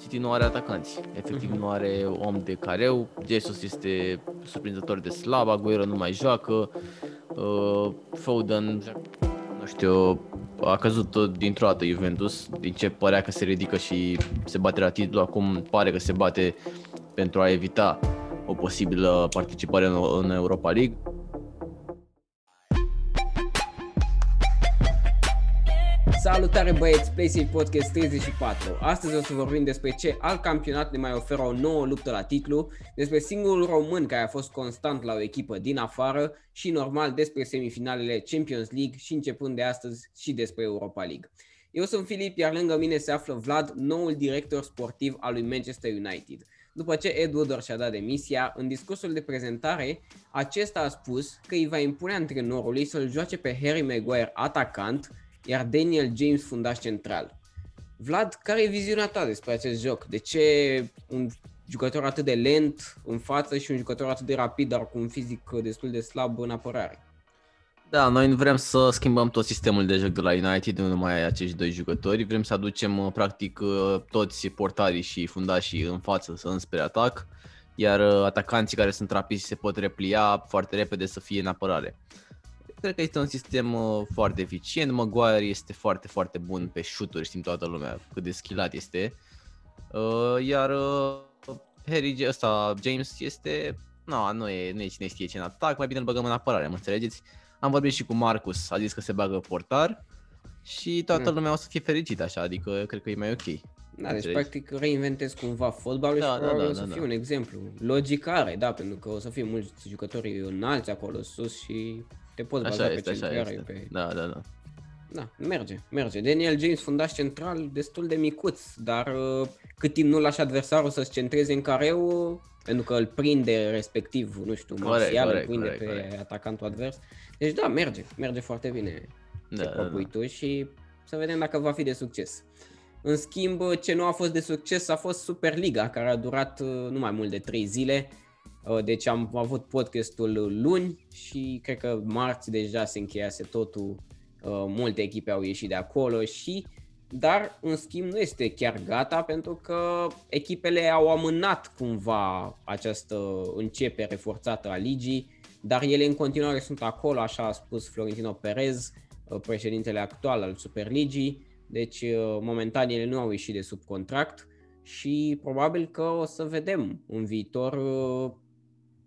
City nu are atacanți. Efectiv nu are om de careu. Jesus este surprinzător de slab, Aguero nu mai joacă. Uh, Foden, nu știu, a căzut tot dintr-o dată Juventus, din ce părea că se ridică și se bate la titlu, acum pare că se bate pentru a evita o posibilă participare în, în Europa League. Salutare băieți, PlayStation Podcast 34. Astăzi o să vorbim despre ce alt campionat ne mai oferă o nouă luptă la titlu, despre singurul român care a fost constant la o echipă din afară și normal despre semifinalele Champions League și începând de astăzi și despre Europa League. Eu sunt Filip, iar lângă mine se află Vlad, noul director sportiv al lui Manchester United. După ce Ed Woodward și-a dat demisia, în discursul de prezentare, acesta a spus că îi va impune antrenorului să-l joace pe Harry Maguire atacant, iar Daniel James fundaș central. Vlad, care e viziunea ta despre acest joc? De ce un jucător atât de lent în față și un jucător atât de rapid, dar cu un fizic destul de slab în apărare? Da, noi nu vrem să schimbăm tot sistemul de joc de la United, nu numai acești doi jucători. Vrem să aducem uh, practic uh, toți portarii și fundașii în față, să înspre atac, iar uh, atacanții care sunt rapizi se pot replia foarte repede să fie în apărare. Cred că este un sistem uh, foarte eficient. Maguire este foarte, foarte bun pe shooturi, știm toată lumea cât de skillat este. Uh, iar uh, Harry ăsta, James, este... No, nu e, nu e cine știe ce în atac, mai bine îl băgăm în apărare, mă înțelegeți? Am vorbit și cu Marcus, a zis că se bagă portar și toată mm. lumea o să fie fericită așa, adică cred că e mai ok. Da, deci practic reinventezi cumva fotbalul da, și da, da, o să da, fie da. un exemplu. Logic are, da, pentru că o să fie mulți jucători înalți acolo sus și te poți baza așa pe așa este. Pe... Da, da, da. Da, merge, merge. Daniel James, fundaș central, destul de micuț, dar uh, cât timp nu lași adversarul să-ți centreze în careu, pentru că îl prinde respectiv, nu știu, Martial îl prinde corect, pe corect. atacantul advers. Deci da, merge, merge foarte bine da, ce da, da. tu și să vedem dacă va fi de succes. În schimb, ce nu a fost de succes a fost Superliga, care a durat uh, nu mai mult de 3 zile. Uh, deci am avut podcastul luni și cred că marți deja se încheiase totul. Uh, multe echipe au ieșit de acolo și dar în schimb nu este chiar gata pentru că echipele au amânat cumva această începere forțată a ligii, dar ele în continuare sunt acolo, așa a spus Florentino Perez, președintele actual al Superligii deci, uh, momentan ele nu au ieșit de sub contract și probabil că o să vedem în viitor uh,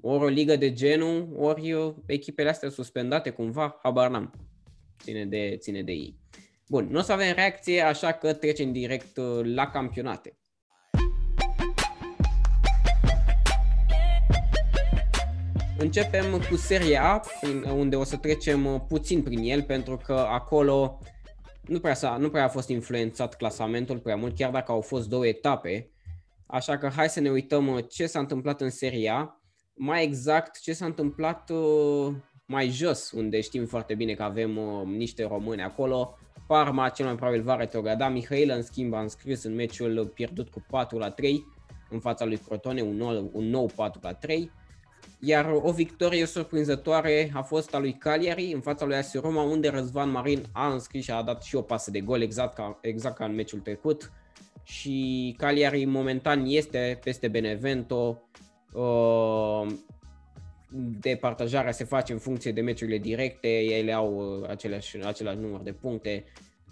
ori o ligă de genul, ori uh, echipele astea suspendate cumva, habar n-am. Ține de, ține de ei. Bun, nu o să avem reacție, așa că trecem direct la campionate. Începem cu Serie A, unde o să trecem puțin prin el, pentru că acolo nu prea, s-a, nu prea a fost influențat clasamentul prea mult, chiar dacă au fost două etape. Așa că hai să ne uităm uh, ce s-a întâmplat în seria, mai exact ce s-a întâmplat uh, mai jos, unde știm foarte bine că avem uh, niște români acolo. Parma cel mai probabil va retrograda, Mihail în schimb a înscris în meciul pierdut cu 4 la 3 în fața lui Crotone, un nou, un nou 4 la 3. Iar o victorie surprinzătoare a fost a lui Cagliari în fața lui AS Roma, unde Răzvan Marin a înscris și a dat și o pasă de gol exact ca, exact ca în meciul trecut. Și Cagliari momentan este peste Benevento. Uh, departajarea se face în funcție de meciurile directe, ele au uh, aceleași, același număr de puncte,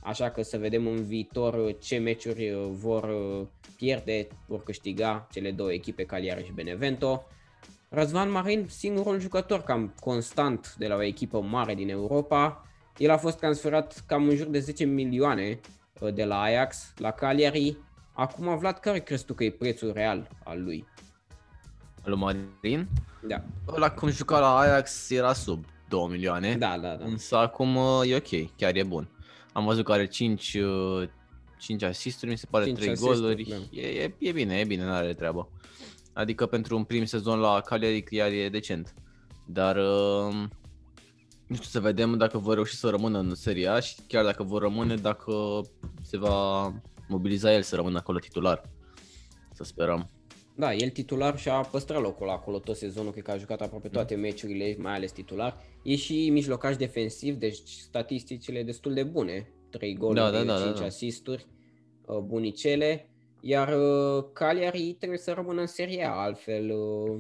așa că să vedem în viitor ce meciuri vor uh, pierde, vor câștiga cele două echipe, Cagliari și Benevento. Răzvan Marin, singurul jucător cam constant de la o echipă mare din Europa. El a fost transferat cam în jur de 10 milioane uh, de la Ajax la Cagliari. Acum, Vlad, care crezi tu că e prețul real al lui? Al Marin? Da. La cum juca la Ajax era sub 2 milioane. Da, da, da. Însă acum uh, e ok, chiar e bun. Am văzut că are 5, 5 uh, asisturi, mi se pare 3 goluri. Da. E, e, e bine, e bine, nu are treabă. Adică pentru un prim sezon la Cagliari chiar e decent. Dar uh, nu știu să vedem dacă vor reuși să rămână în Serie A și chiar dacă vor rămâne, dacă se va mobiliza el să rămână acolo titular. Să sperăm. Da, el titular și-a păstrat locul acolo tot sezonul, cred că a jucat aproape mm. toate meciurile, mai ales titular. E și mijlocaș defensiv, deci statisticile destul de bune. 3 goluri, da, da, da, 5 da, da. asisturi, uh, bunicele. Iar uh, Cagliari trebuie să rămână în Serie A, altfel uh,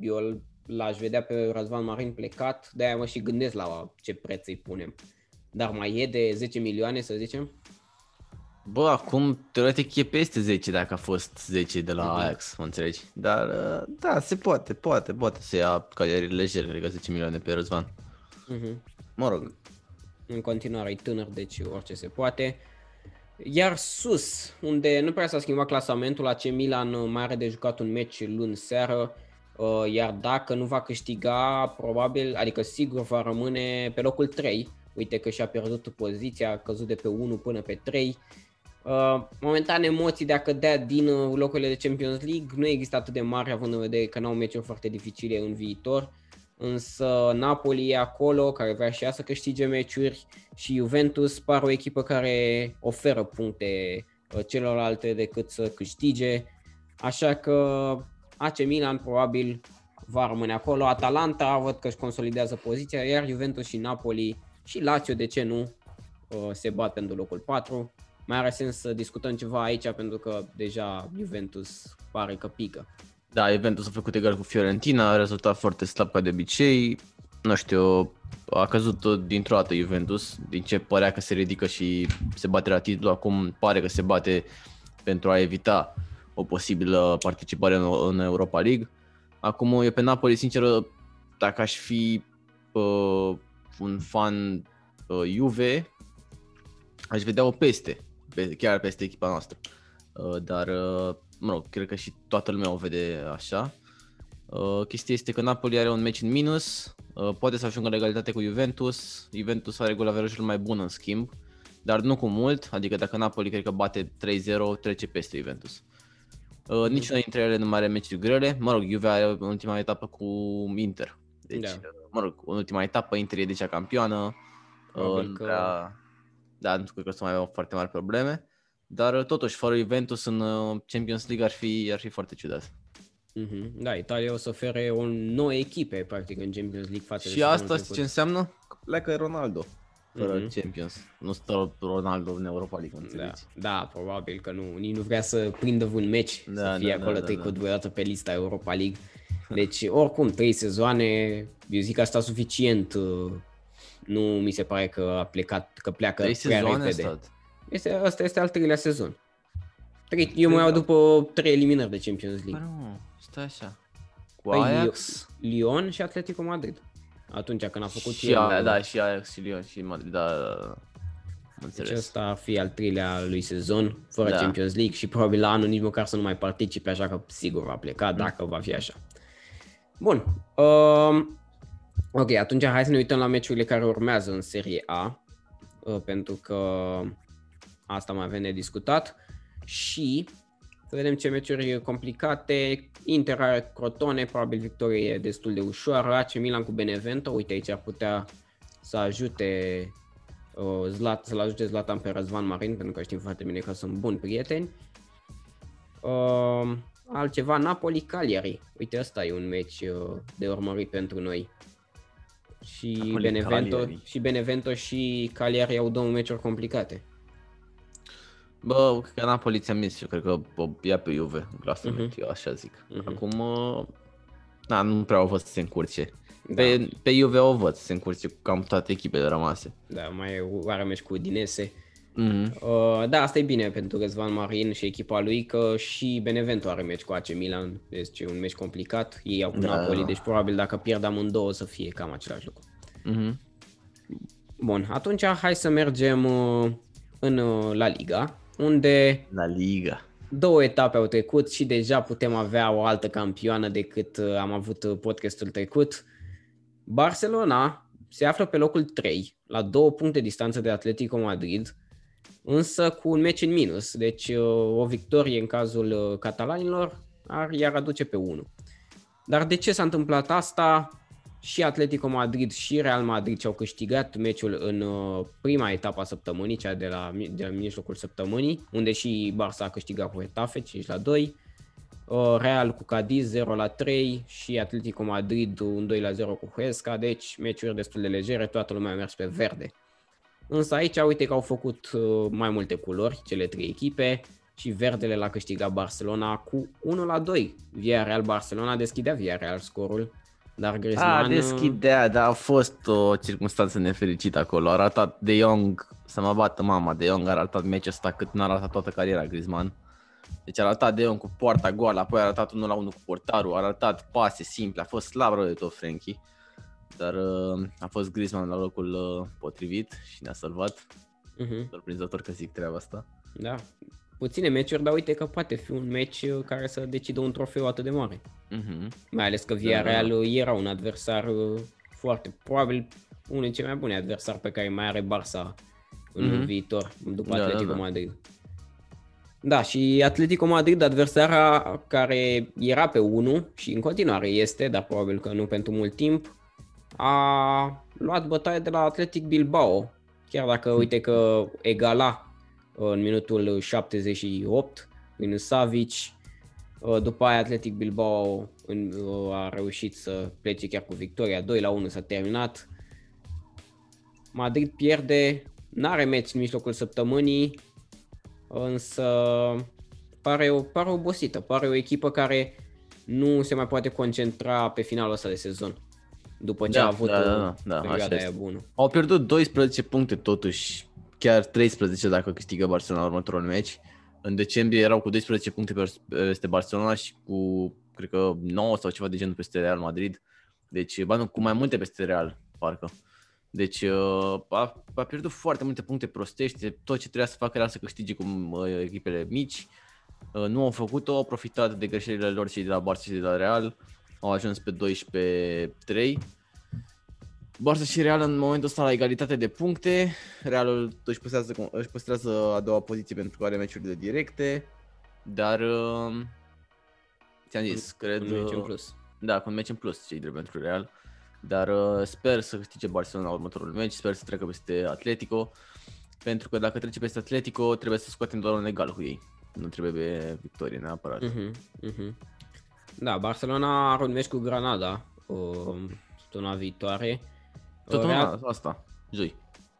eu l-aș vedea pe Răzvan Marin plecat, de-aia mă și gândesc la ce preț îi punem. Dar mai e de 10 milioane, să zicem? Bă, acum teoretic e peste 10 dacă a fost 10 de la uh-huh. Ajax, mă înțelegi? Dar uh, da, se poate, poate, poate să ia Cagliari lejer, cred că 10 milioane pe Răzvan. Uh-huh. Mă rog. În continuare e tânăr, deci orice se poate. Iar sus, unde nu prea s-a schimbat clasamentul, AC Milan mai are de jucat un meci luni seară, uh, iar dacă nu va câștiga, probabil, adică sigur va rămâne pe locul 3. Uite că și-a pierdut poziția, a căzut de pe 1 până pe 3. Uh, momentan emoții de a cădea din uh, locurile de Champions League nu există atât de mari având în vedere că n-au meciuri foarte dificile în viitor. Însă Napoli e acolo, care vrea și ea să câștige meciuri și Juventus par o echipă care oferă puncte uh, celorlalte decât să câștige, așa că AC Milan probabil va rămâne acolo, Atalanta văd că își consolidează poziția, iar Juventus și Napoli și Lazio, de ce nu, uh, se bat pentru locul 4. Mai are sens să discutăm ceva aici pentru că deja Juventus pare că pică. Da, Juventus a făcut egal cu Fiorentina, a rezultat foarte slab ca de obicei. Nu știu, a căzut dintr-o dată Juventus, din ce părea că se ridică și se bate la titlu, acum pare că se bate pentru a evita o posibilă participare în, Europa League. Acum eu pe Napoli, sincer, dacă aș fi uh, un fan uh, Juve, aș vedea o peste, chiar peste echipa noastră. Uh, dar uh, mă rog, cred că și toată lumea o vede așa. Uh, chestia este că Napoli are un meci în minus, uh, poate să ajungă în egalitate cu Juventus. Juventus are golaverajul mai bun în schimb, dar nu cu mult, adică dacă Napoli cred că bate 3-0, trece peste Juventus. Uh, niciuna dintre ele nu mai are meciuri grele. Mă rog, Juve are în ultima etapă cu Inter. Deci, da. Uh, mă rog, în ultima etapă Inter e de cea campioană. Uh, că... prea... Da, nu cred că o să mai aveau foarte mari probleme. Dar uh, totuși, fără Juventus în uh, Champions League ar fi, ar fi foarte ciudat. Mm-hmm. Da, Italia o să ofere o nouă echipe, practic, în Champions League față Și asta ce înseamnă? Pleacă Ronaldo fără mm-hmm. Champions. Nu stă Ronaldo în Europa League, înțelegi? Da, da, probabil că nu. Nici nu vrea să prindă un meci, da, să fie da, acolo da, trecut da, vreodată pe lista Europa League. Deci, oricum, trei sezoane, eu zic că asta suficient. Uh, nu mi se pare că a plecat, că pleacă trei prea repede. Stat. Este, asta este al treilea sezon. Trei, eu mă iau după trei eliminări de Champions League. Păi nu, stai așa. Cu păi Ajax? Lyon și Atletico Madrid. Atunci când a făcut și el... Da, da, și Ajax și Lyon și Madrid, da, da, da. Deci ăsta ar fi al treilea lui sezon, fără da. Champions League și probabil la anul nici măcar să nu mai participe, așa că sigur va pleca mm. dacă va fi așa. Bun. Uh, ok, atunci hai să ne uităm la meciurile care urmează în Serie A, uh, pentru că Asta mai avem de discutat. Și să vedem ce meciuri complicate. Inter are Crotone, probabil victorie destul de ușoară. AC Milan cu Benevento, uite aici ar putea să ajute uh, Zlat, să-l ajute Zlatan pe Răzvan Marin, pentru că știm foarte bine că sunt buni prieteni. Uh, altceva, Napoli-Cagliari. Uite, ăsta e un meci uh, de urmărit pentru noi. Și Benevento, și Benevento și Cagliari au două meciuri complicate. Bă, că Napoli ți-am zis, eu cred că o ia pe Juve în clasament, uh-huh. eu așa zic. Uh-huh. Acum, da, nu prea o văd să se încurce. Da. Pe, pe Juve o văd să se încurce cu cam toate echipele rămase. Da, mai are meci cu Udinese. Mm-hmm. Uh, da, asta e bine pentru Răzvan Marin și echipa lui că și Benevento are meci cu AC Milan, deci e un meci complicat. Ei au cu da. Napoli, deci probabil dacă pierd amândouă o să fie cam același lucru. Mm-hmm. Bun, atunci hai să mergem uh, în uh, La Liga unde La Liga. două etape au trecut și deja putem avea o altă campioană decât uh, am avut uh, podcastul trecut. Barcelona se află pe locul 3, la două puncte distanță de Atletico Madrid, însă cu un meci în minus, deci uh, o victorie în cazul catalanilor ar iar aduce pe 1. Dar de ce s-a întâmplat asta? și Atletico Madrid și Real Madrid și-au câștigat meciul în uh, prima etapă a săptămânii, cea de la, de la mijlocul săptămânii, unde și Barça a câștigat cu Etafe 5 la 2, uh, Real cu Cadiz 0 la 3 și Atletico Madrid un 2 la 0 cu Huesca, deci meciuri destul de legere, toată lumea a mers pe verde. Însă aici uite că au făcut uh, mai multe culori, cele trei echipe, și verdele l-a câștigat Barcelona cu 1 la 2. Villarreal Barcelona deschidea Villarreal scorul, dar Griezmann... A, deschidea, dar a fost o circunstanță nefericită acolo. A ratat De Jong, să mă bată mama, De Jong a ratat meciul ăsta cât n-a ratat toată cariera Griezmann. Deci a ratat De Jong cu poarta goală, apoi a ratat 1 la 1 cu portarul, a ratat pase simple, a fost slab rău de tot Frankie. Dar uh, a fost Griezmann la locul uh, potrivit și ne-a salvat. Uh-huh. Surprinzător că zic treaba asta. Da, puține meciuri, dar uite că poate fi un meci uh, care să decidă un trofeu atât de mare. Uh-huh. Mai ales că Villarreal da, da. era un adversar uh, foarte, probabil unul dintre cei mai buni adversari pe care mai are Barça în uh-huh. viitor, după da, Atletico da, da. Madrid. Da, și Atletico Madrid, adversara care era pe 1 și în continuare este, dar probabil că nu pentru mult timp, a luat bătaie de la Atletic Bilbao. Chiar dacă uite că egala în minutul 78 prin Savic, după aia Atletic Bilbao a reușit să plece chiar cu victoria, 2 la 1 s-a terminat. Madrid pierde, n-are meci în mijlocul săptămânii, însă pare, o, pare obosită, pare o echipă care nu se mai poate concentra pe finalul ăsta de sezon. După ce da, a avut da, o da, da, perioada aia bună. Au pierdut 12 puncte totuși, chiar 13 dacă câștigă Barcelona următorul meci. În decembrie erau cu 12 puncte peste Barcelona și cu, cred că, 9 sau ceva de genul peste Real Madrid. Deci, ba nu, cu mai multe peste Real, parcă. Deci uh, a, a pierdut foarte multe puncte prostești, tot ce trebuia să facă era să câștige cu uh, echipele mici. Uh, nu au făcut-o, au profitat de greșelile lor și de la Barça și de la Real. Au ajuns pe 12-3. Barça și Real în momentul ăsta la egalitate de puncte. Realul își păstrează, își păstrează a doua poziție pentru că are meciurile directe. Dar ți-am zis, cred... Un meci în plus. Da, cu un meci în plus, cei drept pentru Real. Dar uh, sper să câștige Barcelona următorul meci, sper să treacă peste Atletico, pentru că dacă trece peste Atletico trebuie să scoatem doar un egal cu ei. Nu trebuie pe victorie neapărat. Uh-huh, uh-huh. Da, Barcelona are un meci cu Granada uh, săptămâna viitoare. Săptămâna Real... asta, joi.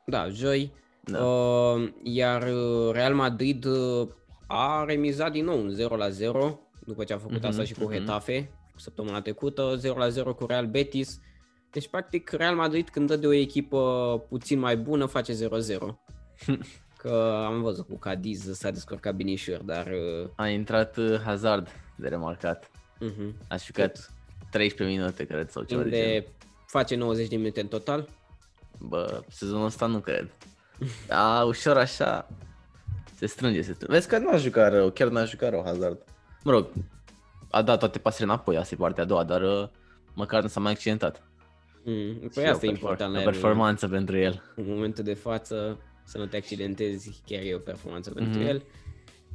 Da, joi. Da. Uh, iar uh, Real Madrid uh, a remizat din nou un 0 la 0 după ce a făcut uh-huh, asta și cu uh-huh. Getafe săptămâna trecută, 0 la 0 cu Real Betis. Deci, practic, Real Madrid când dă de o echipă puțin mai bună, face 0-0. Că am văzut cu Cadiz s-a descurcat binișor, dar... Uh, a intrat uh, Hazard de remarcat. Uh-huh. A jucat 13 minute, cred, sau ceva Unde de genul. face 90 de minute în total? Bă, sezonul ăsta nu cred. Da, ușor așa, se strânge, se strânge. Vezi că n-a jucat rău, chiar n-a jucat rău Hazard. Mă rog, a dat toate pasele înapoi, asta e partea a doua, dar uh, măcar nu s-a mai accidentat. Mm, păi asta e important la o performanță el. pentru el. În momentul de față, să nu te accidentezi, chiar e o performanță mm-hmm. pentru el.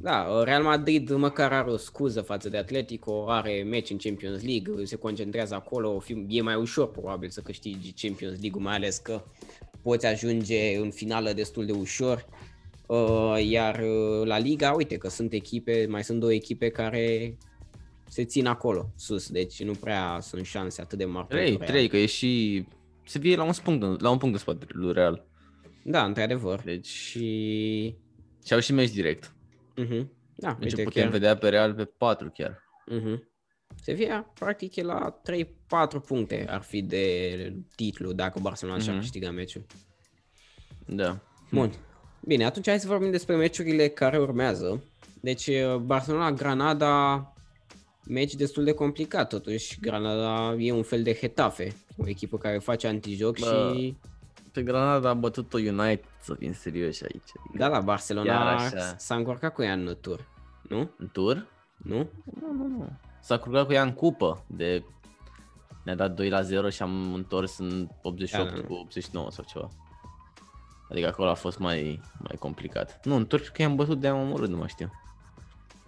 Da, Real Madrid măcar are o scuză față de Atletico, are meci în Champions League, se concentrează acolo, e mai ușor probabil să câștigi Champions League, mai ales că poți ajunge în finală destul de ușor. Uh, iar uh, la Liga, uite că sunt echipe, mai sunt două echipe care se țin acolo, sus, deci nu prea sunt șanse atât de mari. Trei, trei, că e și... Se vie la un punct, la un punct de spate lui Real. Da, într-adevăr. Deci... Și... Și au și meci direct. Uh-huh. Da, deci uite, putem chiar... vedea pe Real pe 4 chiar. Uh-huh. Sevilla, practic, e la 3-4 puncte ar fi de titlu dacă Barcelona uh-huh. și-ar câștiga meciul. Da. Bun. Bine, atunci hai să vorbim despre meciurile care urmează. Deci Barcelona-Granada meci destul de complicat totuși. Granada e un fel de Hetafe, o echipă care face antijoc Bă, și... Pe Granada a bătut-o United, să fim serioși aici. Adică da, la Barcelona s-a încurcat cu ea în tur, nu? În tur? Nu? Nu, nu, nu. S-a încurcat cu ea în cupă de... Ne-a dat 2 la 0 și am întors în 88 da, da, cu 89 sau ceva. Adică acolo a fost mai, mai complicat. Nu, în tur că i-am bătut de-am omorât, nu mai știu.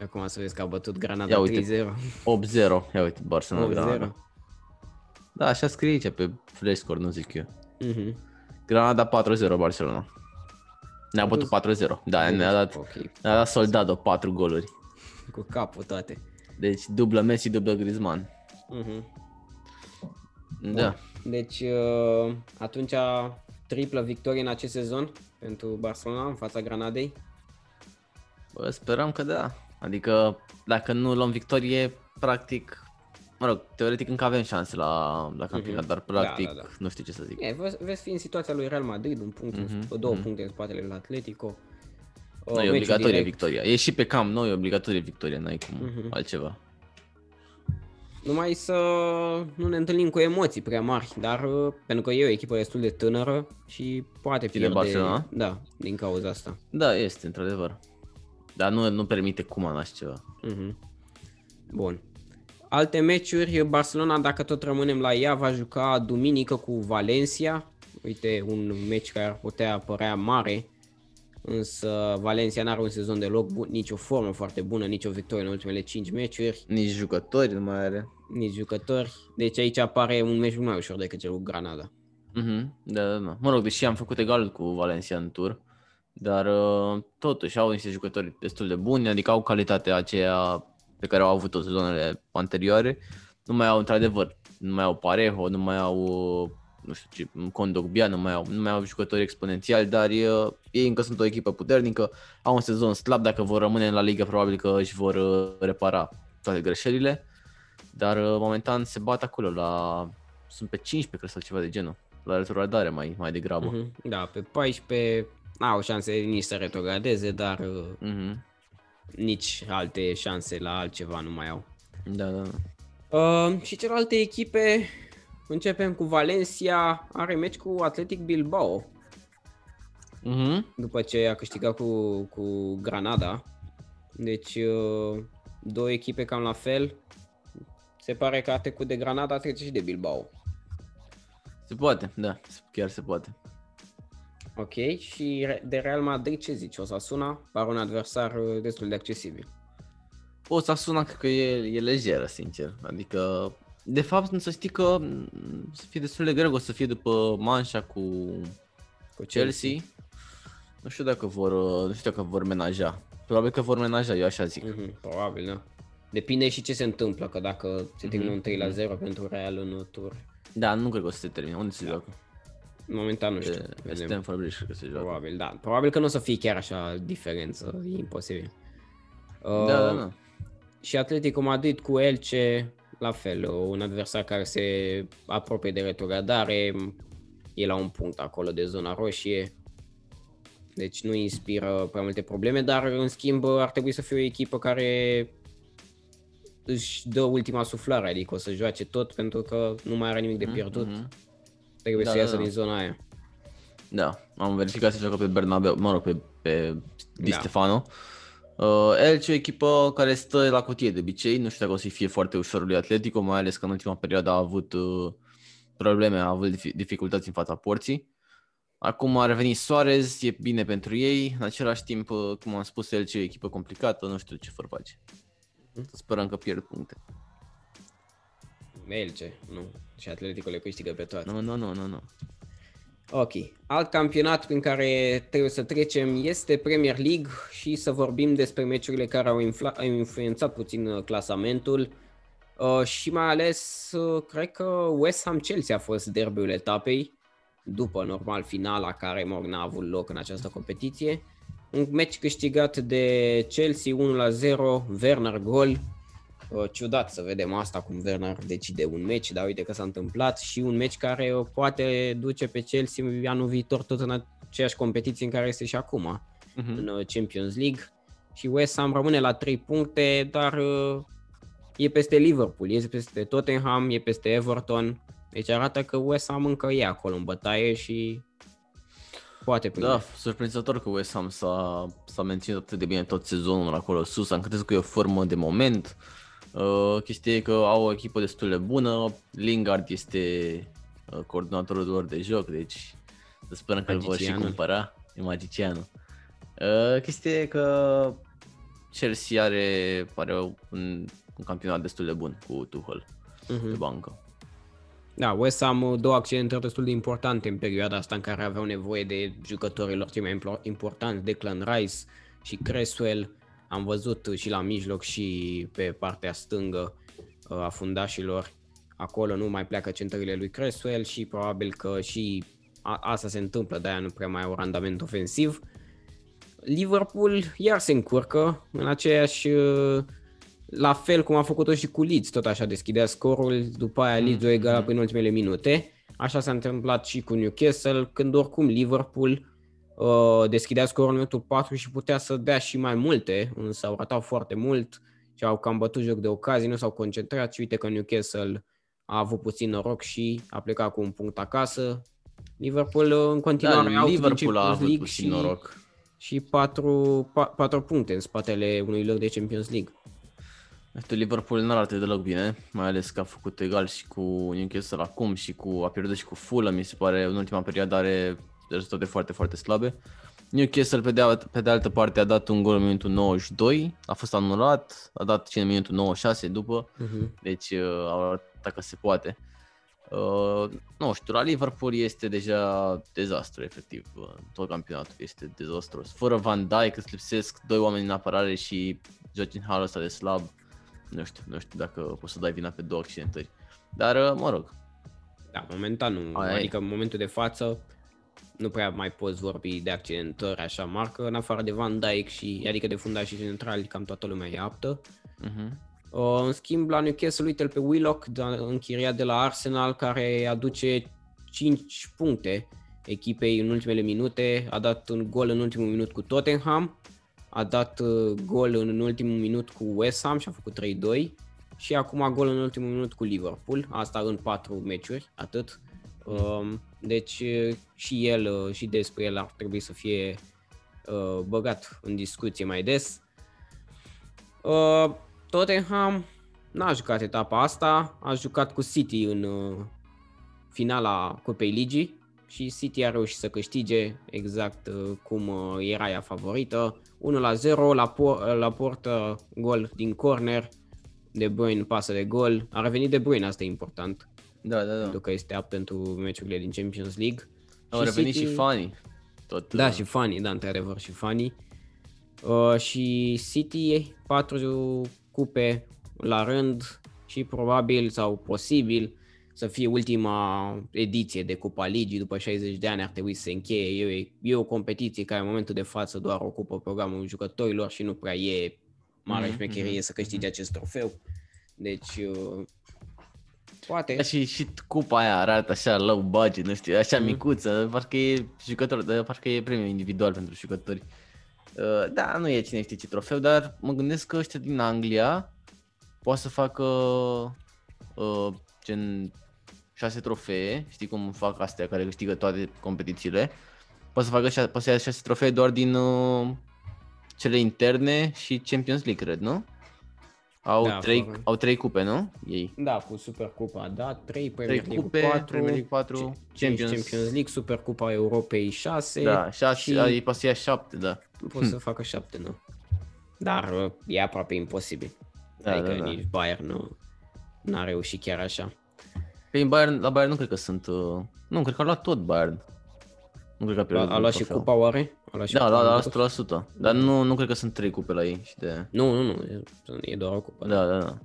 Acum să vezi că a bătut Granada 3-0. 8-0. Ia uite, Barcelona 8-0. Granada. Da, așa scrie aici pe flash score, nu zic eu. Uh-huh. Granada 4-0 Barcelona. Ne-a bătut 4-0. Da, ne-a dat, okay. ne-a dat Soldado 4 goluri. Cu capul toate. Deci dublă Messi, dublă Griezmann. Uh-huh. Da. Deci uh, atunci triplă victorie în acest sezon pentru Barcelona în fața Granadei. Bă, sperăm că da. Adică dacă nu luăm victorie, practic, mă rog, teoretic încă avem șanse la, la campionat, mm-hmm. dar practic Da, da, da. nu știu ce să zic. E, vezi, vezi fi în situația lui Real Madrid, un punct, Mhm, mm-hmm. două mhm. puncte în spatele lui Atletico. Nu, Uh, e meciul obligatorie direct. victoria. E și pe cam nou, e obligatorie victoria, n-ai cum Mhm. altceva. Numai să nu ne întâlnim cu emoții prea mari, dar uh, pentru că e o echipă destul de tânără și poate Tine pierde... Barcelona? Da, din cauza asta. Da, este, într-adevăr. Dar nu, nu permite cum așa ceva. Mhm. Bun. Alte meciuri, Barcelona, dacă tot rămânem la ea, va juca duminică cu Valencia. Uite, un meci care ar putea părea mare, însă Valencia n-are un sezon deloc bun, nici o formă foarte bună, nici o victorie în ultimele 5 meciuri, Nici jucători nu mai are. nici jucători. Deci aici apare un meci mult mai ușor decât cel cu Granada. Mhm, da, da, da. Mă rog, deși am făcut egal cu Valencia în tur, dar uh, totuși au niște jucători destul de buni, adică au calitatea aceea pe care au avut-o sezonele anterioare. Nu mai au, într-adevăr, nu mai au Parejo, nu mai au, uh, nu știu ce, Condogbia, nu mai au, nu mai au jucători exponențiali, dar uh, ei încă sunt o echipă puternică, au un sezon slab, dacă vor rămâne în la ligă, probabil că își vor uh, repara toate greșelile, dar uh, momentan se bat acolo la, sunt pe 15, cred, sau ceva de genul la retrogradare mai, mai degrabă. Mhm. Da, pe 14 n-au șanse nici să retrogradeze, dar uh, Mhm. Nici alte șanse la altceva nu mai au. Da, da, da. Uh, și celelalte echipe, începem cu Valencia, are meci cu Athletic Bilbao, Mhm. după ce a câștigat cu, cu Granada. Deci, uh, două echipe cam la fel. Se pare că a trecut de Granada, trece și de Bilbao. Se poate, da, chiar se poate. Ok, și Re- de Real Madrid ce zici? O să sună? Par un adversar uh, destul de accesibil. O să sună, cred că e, e lejeră, sincer. Adică, de fapt, nu să știi că m, să fie destul de greu, o să fie după manșa cu Cu Chelsea. Nu știu dacă vor, uh, nu știu dacă vor menaja. Probabil că vor menaja, eu așa zic. Mhm, probabil, da. Depinde și ce se întâmplă, că dacă se termină un 3 la 0 pentru Real în tur, Da, nu cred că o să se termine. Unde se joacă? Momentan nu știu. Pe, pe vedem. Stamford Bridge cred că se joacă. Probabil, da. Probabil că nu o să fie chiar așa diferență, e imposibil. Uh, Da, da, da. Și Atletico Madrid cu Elche, la fel, un adversar care se apropie de retrogradare, e la un punct acolo de zona roșie, deci nu inspiră prea multe probleme, dar în schimb ar trebui să fie o echipă care își dă ultima suflare, adică o să joace tot pentru că nu mai are nimic de pierdut, Mhm. Trebuie Da, să da, iasă da. din zona aia. Da, am verificat să joacă pe Bernabeu, mă rog, pe, pe Di Da. Stefano. Uh, Elche e o echipă care stă la cutie de obicei, nu știu dacă o să fie foarte ușor lui Atletico, mai ales că în ultima perioadă a avut uh, probleme, a avut difi- dificultăți în fața porții. Acum a revenit Suarez, e bine pentru ei, în același timp, uh, cum am spus, Elche e o echipă complicată, nu știu ce vor face. Să sperăm că pierd puncte. Elche, nu. Și Atletico le câștigă pe toate. Nu, nu, nu, nu, nu. Ok. Alt campionat prin care trebuie să trecem este Premier League și să vorbim despre meciurile care au, infla- au influențat puțin uh, clasamentul uh, și mai ales uh, cred că West Ham Chelsea a fost derbiul etapei după normal finala care mă rog, n-a avut loc în această competiție. Un meci câștigat de Chelsea 1-0, Werner gol. Uh, Ciudat să vedem asta cum Werner decide un meci, dar uite că s-a întâmplat și un meci care uh, poate duce pe Chelsea anul viitor tot în aceeași competiție în care este și acum, Mhm. în uh, Champions League. Și West Ham rămâne la 3 puncte, dar uh, e peste Liverpool, e peste Tottenham, e peste Everton. Deci arată că West Ham încă e acolo în bătaie și poate prinde. Da, surprinzător că West Ham s-a, s-a menținut atât de bine tot sezonul acolo sus. Am crezut că e o formă de moment. Uh, chestia e că au o echipă destul de bună. Lingard este uh, coordonatorul lor de joc, deci să sperăm că îl vor și Magicianul. cumpăra. E magicianul. Uh, chestia e că Chelsea are, are un, un campionat destul de bun cu Tuchel Mhm. pe bancă. Da, West Ham uh, două accidentări destul de importante în perioada asta în care aveau nevoie de jucătorilor cei mai implo- importanți, Declan Rice și Cresswell. Am văzut și la mijloc și pe partea stângă uh, a fundașilor. Acolo nu mai pleacă centările lui Cresswell și probabil că și a- asta se întâmplă, de-aia nu prea mai au randament ofensiv. Liverpool iar se încurcă în aceeași uh, la fel cum a făcut-o și cu Leeds, tot așa deschidea scorul, după aia Leeds o egala mm-hmm. în ultimele minute. Așa s-a întâmplat și cu Newcastle, când oricum Liverpool uh, deschidea scorul în minutul 4 și putea să dea și mai multe, însă au ratat foarte mult și au cam bătut joc de ocazii, nu s-au concentrat și uite că Newcastle a avut puțin noroc și a plecat cu un punct acasă. Liverpool uh, în continuare da, au Liverpool a avut League puțin și, noroc. și 4, 4 puncte în spatele unui loc de Champions League. Este Liverpool nu arată deloc bine, mai ales că a făcut egal și cu Newcastle acum și cu a pierdut și cu Fulham, mi se pare în ultima perioadă are rezultate foarte, foarte slabe. Newcastle pe de, pe de altă parte a dat un gol în minutul 92, a fost anulat, a dat și în minutul 96 după, uh-huh. deci uh, au arătat că se poate. Uh, nu știu, la Liverpool este deja dezastru, efectiv, uh, tot campionatul este dezastros. Fără Van Dijk îți lipsesc doi oameni în apărare și joci în halul ăsta de slab, nu știu, nu știu dacă poți să dai vina pe două accidentări. Dar, uh, mă rog. Da, momentan nu, Aia adică e. în momentul de față nu prea mai poți vorbi de accidentări așa marcă, în afară de Van Dijk și, adică de fundași și centrali, cam toată lumea e aptă. Uh-huh. Uh, în schimb, la Newcastle, uite pe Willock, închiriat de la Arsenal, care aduce 5 puncte echipei în ultimele minute, a dat un gol în ultimul minut cu Tottenham, a dat uh, gol în ultimul minut cu West Ham și a făcut 3-2 și acum gol în ultimul minut cu Liverpool, asta în 4 meciuri, atât. Um, deci și el și despre el ar trebui să fie uh, băgat în discuție mai des. Uh, Tottenham n-a jucat etapa asta, a jucat cu City în uh, finala Cupei Ligii și City a reușit să câștige exact cum era ea favorită. 1 la 0 la, por- la portă, gol din corner, De Bruyne pasă de gol. A revenit De Bruyne, asta e important. Da, da, da. Pentru că este apt pentru meciurile din Champions League. Au și revenit City... și Fanny. Tot, da, uh... și Fanny, da, într-adevăr, și Fanny. Uh, și City, patru cupe la rând și probabil sau posibil să fie ultima ediție de Cupa Ligii după 60 de ani ar trebui să se încheie. E, e o competiție care în momentul de față doar ocupă programul jucătorilor și nu prea e mare mm-hmm. șmecherie să câștige acest trofeu. Deci uh, Poate. Și, și cupa aia arată așa low budget, nu știu, așa mm. micuță, parcă e jucător, parcă e premiu individual pentru jucători. Uh, da, nu e cine știe ce trofeu, dar mă gândesc că ăștia din Anglia poate să facă uh, gen 6 trofee, știi cum fac astea care câștigă toate competițiile. Poate să facă poate să ia 6 trofee doar din uh, cele interne și Champions League, cred, nu? Au, da, trei, au trei cupe, nu? Ei. Da, cu Supercupa, da, trei Premier League cupe, 4, Premier League 4 Champions. Champions League, Supercupa Europei 6. Da, 6, și... ei poate să ia 7, da. Poți să facă 7, nu. Dar uh, e aproape imposibil. Da, adică da, da. nici Bayern nu n-a reușit chiar așa. Pe Bayern, la Bayern nu cred că sunt... Uh, nu, cred că a luat tot Bayern. Nu cred că a, a luat și cupa oare? A luat și da, la, la 100%. Dar nu, nu cred că sunt trei cupe la ei. Și de... Nu, nu, nu. E doar o cupă. Da, da, da.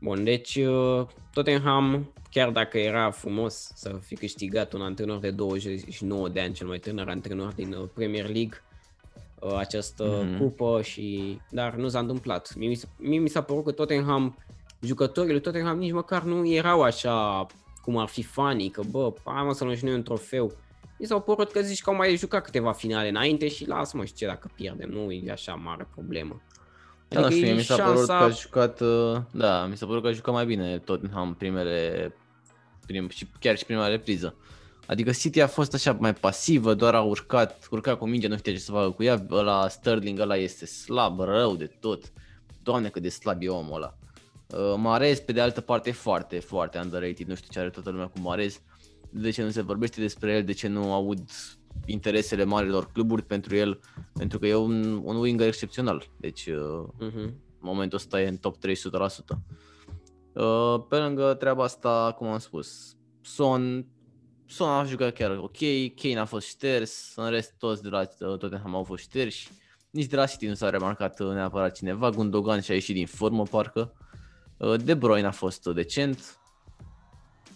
Bun, deci uh, Tottenham, chiar dacă era frumos să fi câștigat un antrenor de 29 de ani, cel mai tânăr antrenor din uh, Premier League, uh, această mm-hmm. cupă și... Dar nu s-a întâmplat. Mie, mie mi s-a părut că Tottenham, jucătorii lui Tottenham nici măcar nu erau așa cum ar fi fanii, că bă, hai mă să luăm și noi un trofeu mi s-au părut că zici că au mai jucat câteva finale înainte și lasă mă și ce dacă pierdem, nu e așa mare problemă. Da, adică da, știu, mi s-a șansa... părut că a jucat, uh, da, mi s-a părut că a jucat mai bine Tottenham primele, prim, și chiar și prima repriză. Adică City a fost așa mai pasivă, doar a urcat, urca cu mingea, nu știa ce să facă cu ea, ăla Sterling ăla este slab, rău de tot. Doamne cât de slab e omul ăla. Uh, Marez pe de altă parte foarte, foarte underrated, nu știu ce are toată lumea cu Marez. Uh, de ce nu se vorbește despre el, de ce nu aud interesele marilor cluburi pentru el, pentru că e un, un winger excepțional. Deci, uh-huh. în momentul ăsta e în top 300%. Uh, pe lângă treaba asta, cum am spus, Son, Son a jucat chiar ok, Kane a fost șters, în rest toți de la uh, Tottenham au fost șterși. Nici de la City nu s-a remarcat uh, neapărat cineva, Gundogan și-a ieșit din formă parcă. De Bruyne a fost decent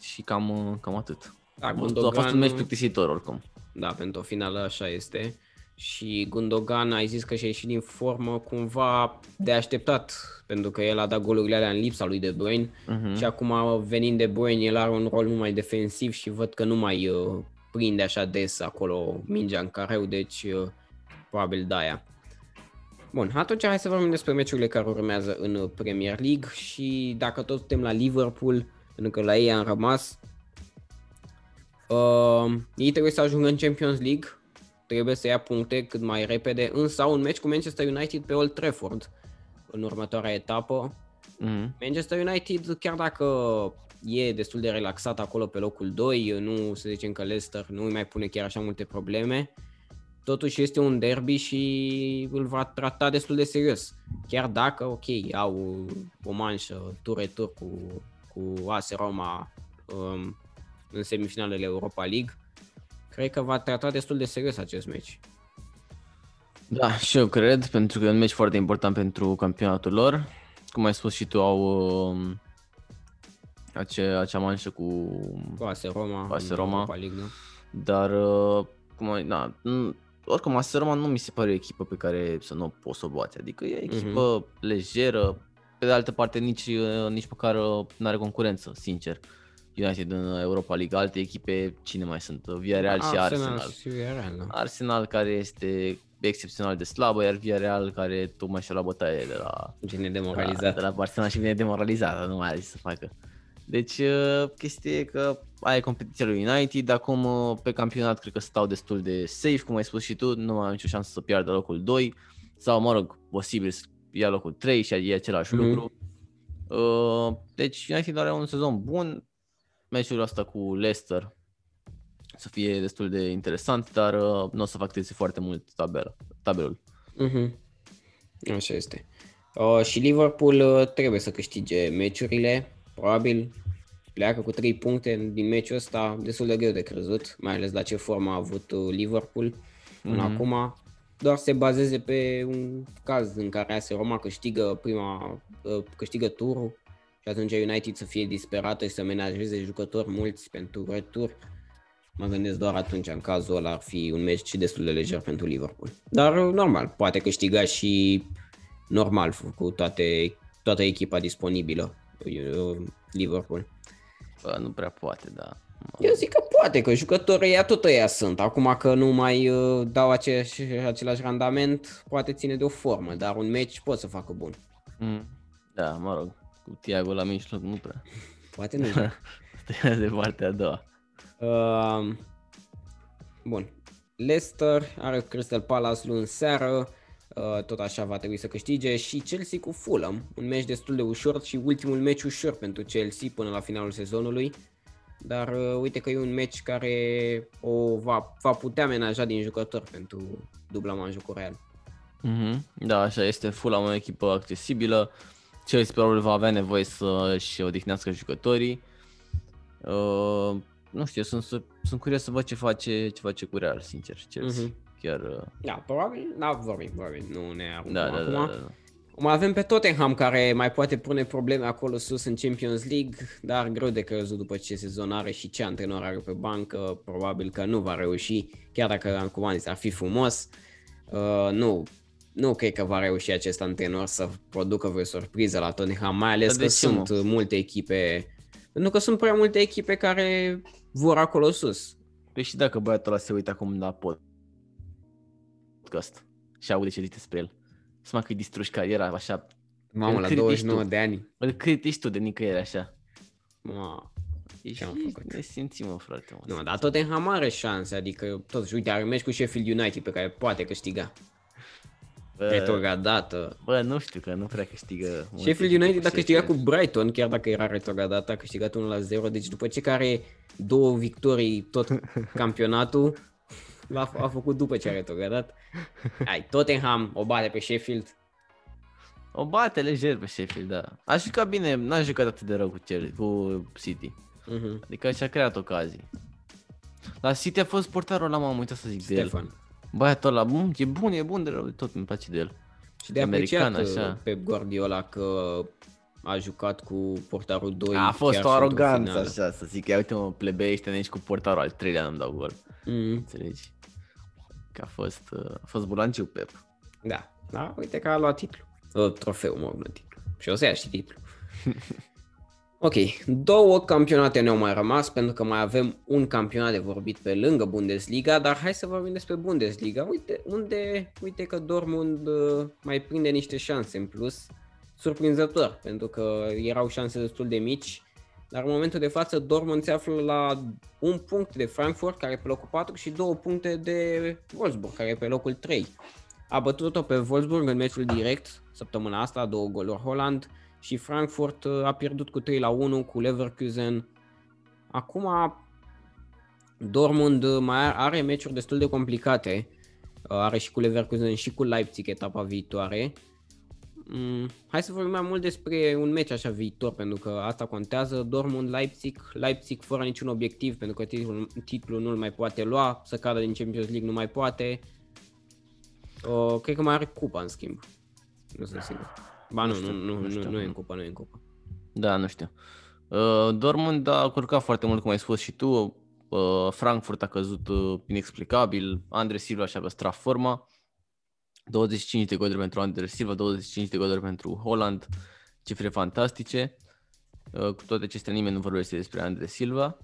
și cam, cam atât. Da, Gundogan... A fost un meci plictisitor oricum. Da, pentru o finală așa este. și Gundogan ai zis că și-a ieșit din formă cumva de așteptat, pentru că el a dat golurile alea în lipsa lui De Bruyne uh-huh. și acum venind De Bruyne el are un rol mult mai defensiv și văd că nu mai uh, prinde așa des acolo mingea în careu, deci uh, probabil de aia. Bun, atunci hai să vorbim despre meciurile care urmează în Premier League și dacă tot suntem la Liverpool, pentru că la ei am rămas, uh, ei trebuie să ajungă în Champions League, trebuie să ia puncte cât mai repede, însă au un meci cu Manchester United pe Old Trafford în următoarea etapă. Mm-hmm. Manchester United, chiar dacă e destul de relaxat acolo pe locul 2, nu să zicem că Leicester nu îi mai pune chiar așa multe probleme, totuși este un derby și îl va trata destul de serios. Chiar dacă, ok, au o manșă tur cu, cu AS Roma um, în semifinalele Europa League, cred că va trata destul de serios acest meci. Da, și eu cred, pentru că e un meci foarte important pentru campionatul lor. Cum ai spus și tu, au uh, ace, acea manșă cu, cu AS Roma, cu AS Roma. League, da? dar uh, cum ai, da, oricum AS Roma nu mi se pare o echipă pe care să nu poți să o bați, adică e echipă uh-huh. lejeră, pe de altă parte nici, uh, nici măcar uh, nu are concurență, sincer. United în Europa League, alte echipe, cine mai sunt? Villarreal și Arsenal. Și Villarreal, da. Arsenal care este excepțional de slabă, iar Villarreal care tocmai și-a luat bătaie de la... Vine demoralizat. De la, de la Barcelona și vine demoralizat, nu mai are să facă. Deci uh, chestia e că ai competiția lui United, acum uh, pe campionat cred că stau destul de safe, cum ai spus și tu, nu mai am nicio șansă să piardă locul 2 sau mă rog, posibil să ia locul 3 și e același mm-hmm. lucru. Uh, deci United are un sezon bun, meciul ăsta cu Leicester să fie destul de interesant, dar uh, nu o să facteze foarte mult tabela, tabelul. Mm-hmm. Așa este. Uh, și Liverpool uh, trebuie să câștige meciurile, probabil pleacă cu 3 puncte din meciul ăsta, destul de greu de crezut, mai ales la ce formă a avut uh, Liverpool până mm-hmm. acum. Doar se bazeze pe un caz în care AS Roma câștigă prima, uh, câștigă turul și atunci United să fie disperată și să menajeze jucători mulți pentru retur. Mă gândesc doar atunci, în cazul ăla ar fi un meci destul de lejer pentru Liverpool. Dar normal, poate câștiga și normal cu toate, toată echipa disponibilă Liverpool. Bă, nu prea poate, da. Eu zic că poate, că jucătorii ea tot ăia sunt. Acum că nu mai uh, dau aceeași, același randament, poate ține de o formă, dar un meci pot să facă bun. Mm. Da, mă rog, cu Thiago la mijloc nu prea. Poate nu. Stai de partea a doua. Uh, bun. Leicester are Crystal Palace luni seară, uh, tot așa va trebui să câștige și Chelsea cu Fulham, un meci destul de ușor și ultimul meci ușor pentru Chelsea până la finalul sezonului. Dar uh, uite că e un meci care o va, va putea menaja din jucător pentru dubla manjul cu Real. Mm-hmm. Da, așa este. Fulham o echipă accesibilă. Chelsea probabil va avea nevoie să-și odihnească jucătorii. Uh, nu știu, sunt, sunt curios să văd ce face, ce face cu Real, sincer, Chelsea. Mm-hmm. Chiar... Uh... Da, probabil, da, vorbim, vorbim, nu ne aruncăm da, da, acum. Da, da, da. Mai avem pe Tottenham care mai poate pune probleme acolo sus în Champions League, dar greu de crezut după ce sezon are și ce antrenor are pe bancă, probabil că nu va reuși, chiar dacă acum ar fi frumos. Uh, nu, nu cred că va reuși acest antrenor să producă vreo surpriză la Tottenham, mai ales că sunt mă? multe echipe, pentru că sunt prea multe echipe care vor acolo sus. Păi și dacă băiatul ăla se uită acum la podcast și aude ce zice despre el, să mă că îi distrugi cariera așa. Mamă, la 29 de ani. Îl critici tu de nicăieri așa. Ma, ce am făcut? Ne simțim, mă, frate. Mă, nu, dar Tottenham are șanse, adică totuși, uite, are meci cu Sheffield United pe care poate câștiga. Bă, retrogradată. Bă, nu știu că nu prea câștigă. Sheffield United a câștigat cu Brighton, chiar dacă era retrogradată, a câștigat 1 la 0, deci după ce care două victorii tot campionatul, a a făcut după ce a retrogradat. Ai, Tottenham o bate pe Sheffield. O bate lejer pe Sheffield, da. A jucat bine, n-a jucat atât de rău cu, Chelsea, cu City. Uh-huh. Adică și-a creat ocazii. La City a fost portarul ăla, m-am uitat să zic Stefan. de el. Băiatul ăla, bun, e bun, e bun de rău, tot îmi place de el. Și de American, așa. pe Guardiola că a jucat cu portarul 2. A fost o aroganță așa, să zic, ia uite mă, plebei ăștia nici cu portarul al treilea nu-mi dau gol. Mm. Înțelegi? Că a fost, uh, a fost bulanciu Pep. Da, da, uite că a luat titlu. Uh, trofeu, mă rog, titlu. Și o să ia și titlu. ok, două campionate ne-au mai rămas pentru că mai avem un campionat de vorbit pe lângă Bundesliga, dar hai să vorbim despre Bundesliga. Uite, unde, uite că Dortmund uh, mai prinde niște șanse în plus, surprinzător, pentru că erau șanse destul de mici, dar în momentul de față Dortmund se află la un punct de Frankfurt, care e pe locul 4, și două puncte de Wolfsburg, care e pe locul 3. A bătut-o pe Wolfsburg în meciul direct săptămâna asta, două goluri Holland, și Frankfurt uh, a pierdut cu 3 la 1 cu Leverkusen. Acum Dortmund uh, mai are meciuri destul de complicate. Uh, are și cu Leverkusen și cu Leipzig etapa viitoare. Mm, hai să vorbim mai mult despre un meci așa viitor, pentru că asta contează. Dortmund-Leipzig, Leipzig fără niciun obiectiv, pentru că titlul, titlul nu-l mai poate lua, să cadă din Champions League nu mai poate. Uh, cred că mai are cupa în schimb. Nu sunt sigur. Ba nu, nu, nu, nu, nu, nu e în cupa, nu e în cupa. Da, nu știu. Uh, Dortmund a curcat foarte mult, cum ai spus și tu. Uh, Frankfurt a căzut uh, inexplicabil. Andre Silva și-a păstrat forma. 25 de goluri pentru Andre Silva, 25 de goluri pentru Holland. Cifre fantastice. Uh, cu toate acestea nimeni nu vorbește despre Andre Silva.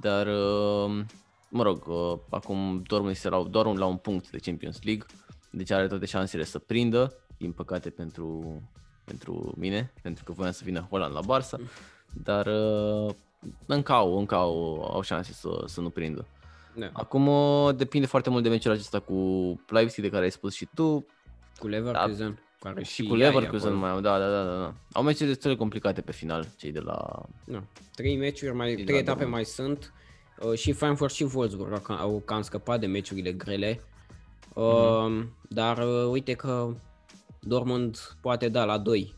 Dar, uh, mă rog, uh, acum Dortmund este la, doar la un punct de Champions League. Deci are toate șansele să prindă din păcate pentru, pentru mine, pentru că voiam să vină Holland la Barça, dar uh, încă au, încă au, au șanse să, să nu prindă. Da. Acum uh, depinde foarte mult de meciul acesta cu Leipzig de care ai spus și tu. Cu Leverkusen. Da, care și, și cu Leverkusen mai au, da, da, da, da. Au meciuri destul de complicate pe final, cei de la... Da. Trei meciuri, mai, trei etape Dortmund. mai sunt. Uh, și Frankfurt și Wolfsburg au, au cam scăpat de meciurile grele. Uh, mm-hmm. Dar uh, uite că Dortmund poate da la 2,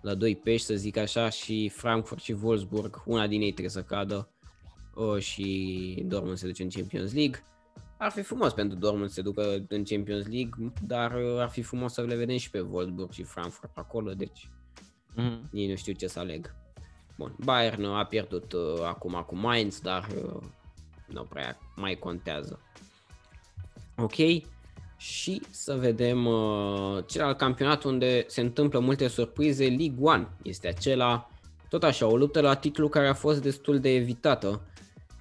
la 2 pești să zic așa și Frankfurt și Wolfsburg, una din ei trebuie să cadă o, și Dortmund se duce în Champions League. Ar fi frumos pentru Dortmund să se ducă în Champions League, dar ar fi frumos să le vedem și pe Wolfsburg și Frankfurt acolo, deci mm-hmm. nici nu știu ce să aleg. Bun, Bayern a pierdut uh, acum cu Mainz, dar uh, nu prea mai contează. Ok, și să vedem uh, celălalt campionat unde se întâmplă multe surprize, League One. Este acela, tot așa, o luptă la titlu care a fost destul de evitată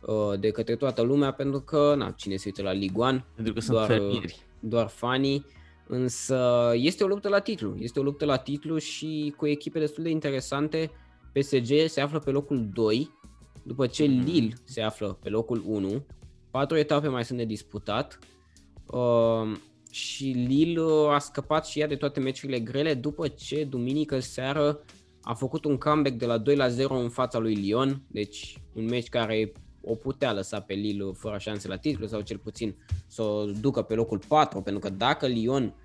uh, de către toată lumea pentru că, na, cine se uită la League One? Pentru că doar, sunt fermieri. Doar fanii. Însă este o luptă la titlu, este o luptă la titlu și cu echipe destul de interesante. PSG se află pe locul 2, după ce mm. Lille se află pe locul 1. Patru etape mai sunt de disputat. Uh, și Lille uh, a scăpat și ea de toate meciurile grele după ce duminică seară a făcut un comeback de la 2 la 0 în fața lui Lyon, deci un meci care o putea lăsa pe Lille fără șanse la titlu sau cel puțin să o ducă pe locul 4, pentru că dacă Lyon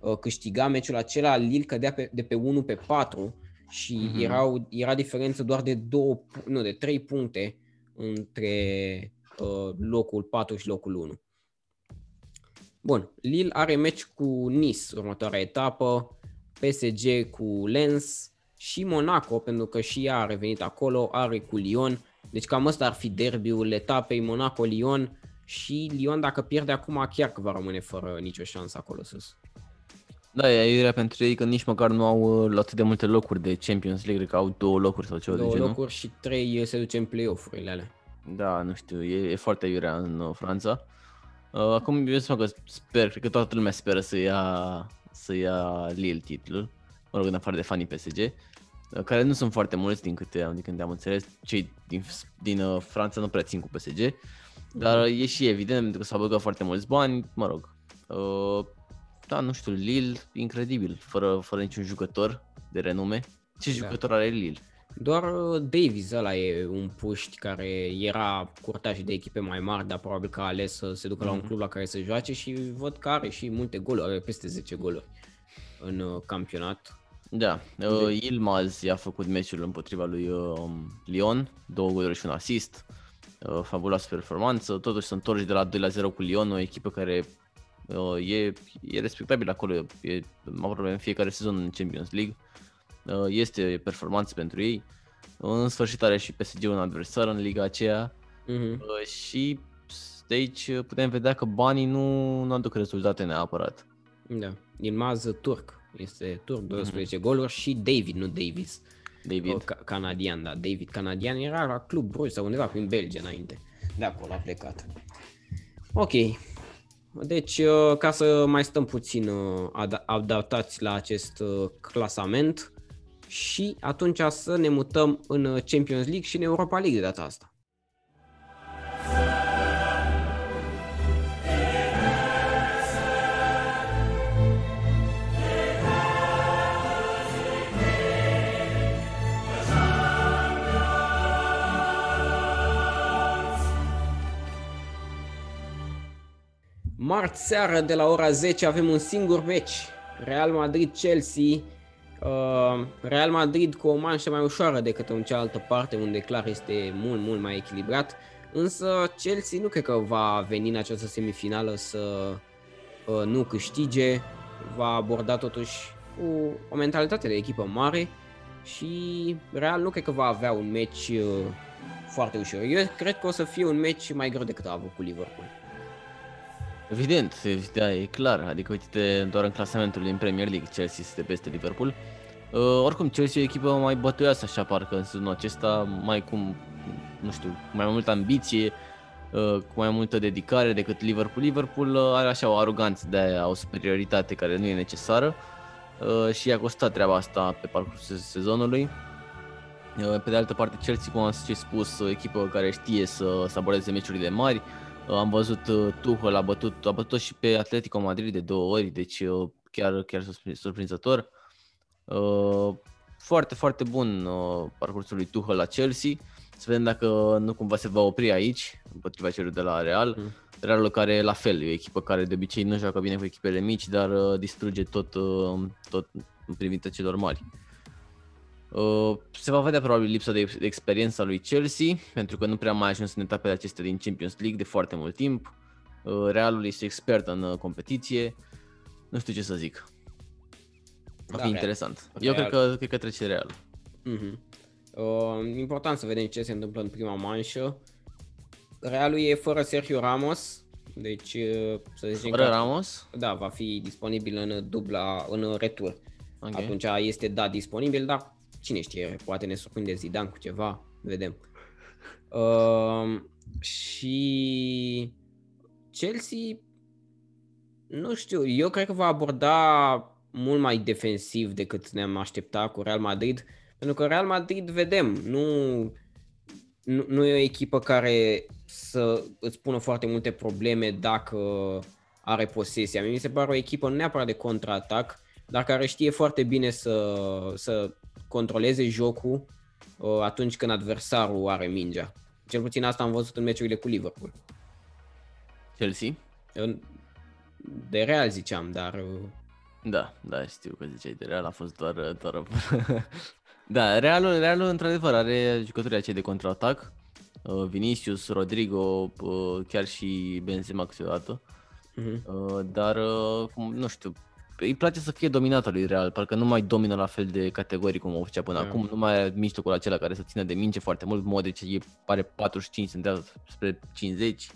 uh, câștiga meciul acela, Lille cădea pe, de pe 1 pe 4 și mm-hmm. erau, era diferență doar de, două, nu, de 3 puncte între uh, locul 4 și locul 1. Bun, Lille are meci cu Nice, următoarea etapă, PSG cu Lens și Monaco, pentru că și ea a revenit acolo, are cu Lyon. Deci cam ăsta ar fi derbiul etapei Monaco-Lyon și Lyon dacă pierde acum chiar că va rămâne fără nicio șansă acolo sus. Da, e iurea pentru ei că nici măcar nu au uh, atât de multe locuri de Champions League, că au două locuri sau ceva două de genul. locuri și trei se duce în play-off-urile alea. Da, nu știu, e, e foarte iurea în uh, Franța. Uh, acum eu să că sper, cred că toată lumea speră să ia, să ia Lille titlul, mă rog, în afară de fanii PSG, uh, care nu sunt foarte mulți din câte, din câte am înțeles, cei din, din uh, Franța nu prea țin cu PSG, dar e și evident pentru că s-au băgat foarte mulți bani, mă rog. Uh, da, nu știu, Lille, incredibil, fără, fără niciun jucător de renume. Ce da. jucător are Lille? Doar uh, Davis ăla e un puști care era curtaș de echipe mai mari, dar probabil că a ales să se ducă mm-hmm. la un mhm. club la care să joace și văd că are și multe goluri, are peste 10 goluri în uh, campionat. Da, uh, Ilmaz i-a făcut meciul împotriva lui uh, Lyon, două goluri și un assist, uh, fabuloasă performanță, totuși sunt întorși de la 2 la 0 cu Lyon, o echipă care uh, e, e respectabil acolo, e aproape în fiecare sezon în Champions League. Uh, este performanță pentru ei. În sfârșit are și PSG un adversar în liga aceea uh-huh. și de aici putem vedea că banii nu, nu aduc rezultate neapărat. Da. Ilmaz turc. Este turc, 12 mm-hmm. goluri și David, nu Davis. David. Ca- canadian, da. David canadian era la Club Bruges sau undeva prin Belgia înainte. De acolo a plecat. Ok. Deci, uh, ca să mai stăm puțin uh, adaptați la acest uh, clasament și atunci să ne mutăm în Champions League și în Europa League de data asta. Marți seară de la ora 10 avem un singur meci. Real Madrid-Chelsea. Uh, Real Madrid cu o manșă mai ușoară decât în cealaltă parte, unde clar este mult, mult mai echilibrat. Însă Chelsea nu cred că va veni în această semifinală să uh, nu câștige. Va aborda totuși cu o mentalitate de echipă mare și Real nu cred că va avea un meci uh, foarte ușor. Eu cred că o să fie un meci mai greu decât a avut cu Liverpool. Evident, da, e clar. Adică uite doar în clasamentul din Premier League, Chelsea este peste Liverpool. Uh, oricum, Chelsea e o echipă mai bătăioasă așa parcă în sezonul acesta, mai cum, nu știu, cu mai multă ambiție, uh, cu mai multă dedicare decât Liverpool. Liverpool uh, are așa o aroganță de aia, o superioritate care nu e necesară uh, și i-a costat treaba asta pe parcursul sezonului. Uh, pe de altă parte, Chelsea, cum am spus, o echipă care știe să, să abordeze meciurile mari, Uh, am văzut uh, Tuchel a bătut, a bătut și pe Atletico Madrid de două ori, deci uh, chiar, chiar surprinzător. Foarte, foarte bun parcursul lui Tuchel la Chelsea. Să vedem dacă nu cumva se va opri aici, împotriva celor de la Real. Mm. Realul care la fel, e o echipă care de obicei nu joacă bine cu echipele mici, dar distruge tot, tot în privința celor mari. Uh, se va vedea probabil lipsa de experiență a lui Chelsea, pentru că nu prea mai a ajuns în etapele acestea din Champions League de foarte mult timp. Uh, Realul este expert în uh, competiție. Nu știu ce să zic. Va da, fi interesant. Real. Eu cred că, cred că trece Real. Uh-huh. Uh, important să vedem ce se întâmplă în prima manșă. Realul e fără Sergio Ramos, deci să zicem fără că, Ramos? Da, va fi disponibil în dubla, în retur. Okay. Atunci este da disponibil, dar cine știe, poate ne surprinde Zidane cu ceva, vedem. Uh, și Chelsea, nu știu, eu cred că va aborda mult mai defensiv decât ne-am așteptat cu Real Madrid, pentru că Real Madrid, vedem, nu, nu, nu e o echipă care să îți pună foarte multe probleme dacă are posesia. Mi se pare o echipă nu neapărat de contraatac, dar care știe foarte bine să, să controleze jocul uh, atunci când adversarul are mingea. Cel puțin asta am văzut în meciurile cu Liverpool. Chelsea? De Real ziceam, dar... Uh, da, da, știu că ziceai de Real, a fost doar... doar... da, Realul, Realul într-adevăr are jucătorii acei de contraatac. Uh, Vinicius, Rodrigo, chiar și Benzema câteodată. Uh-huh. Dar, nu știu, îi place să fie dominată lui Real, parcă nu mai domină la fel de categorii cum o făcea până yeah. acum, nu mai are mijlocul acela care să țină de minge foarte mult, Modric e pare 45, sunt spre 50,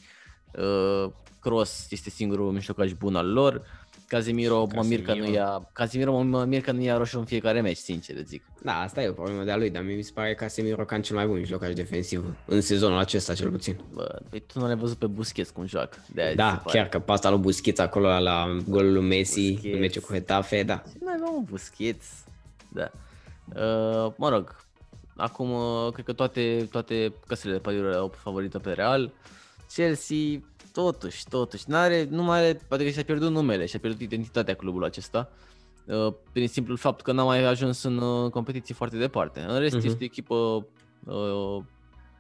uh, Cross este singurul mijlocaș bun al lor, Casemiro, Casemiro. mă mir că nu ia, Casemiro mă mir că nu ia roșu în fiecare meci, sincer de zic. Da, asta e o problemă de-a lui, dar mi se pare Casemiro ca cel mai bun mijlocaș defensiv în sezonul acesta cel puțin. Bă, păi tu nu l-ai văzut pe Busquets cum joacă. De da, chiar că pasta lui Busquets acolo la golul lui Messi, Busquets. în meciul cu Hetafe, da. Ce mai avem Busquets? Da. Uh, mă rog, acum uh, cred că toate, toate căsile de pariuri au favorită pe Real. Chelsea totuși, totuși, n-are, nu mai are, adică și-a pierdut numele, și-a pierdut identitatea clubului acesta, uh, prin simplul fapt că n-a mai ajuns în uh, competiții foarte departe. În rest uh-huh. este o echipă uh,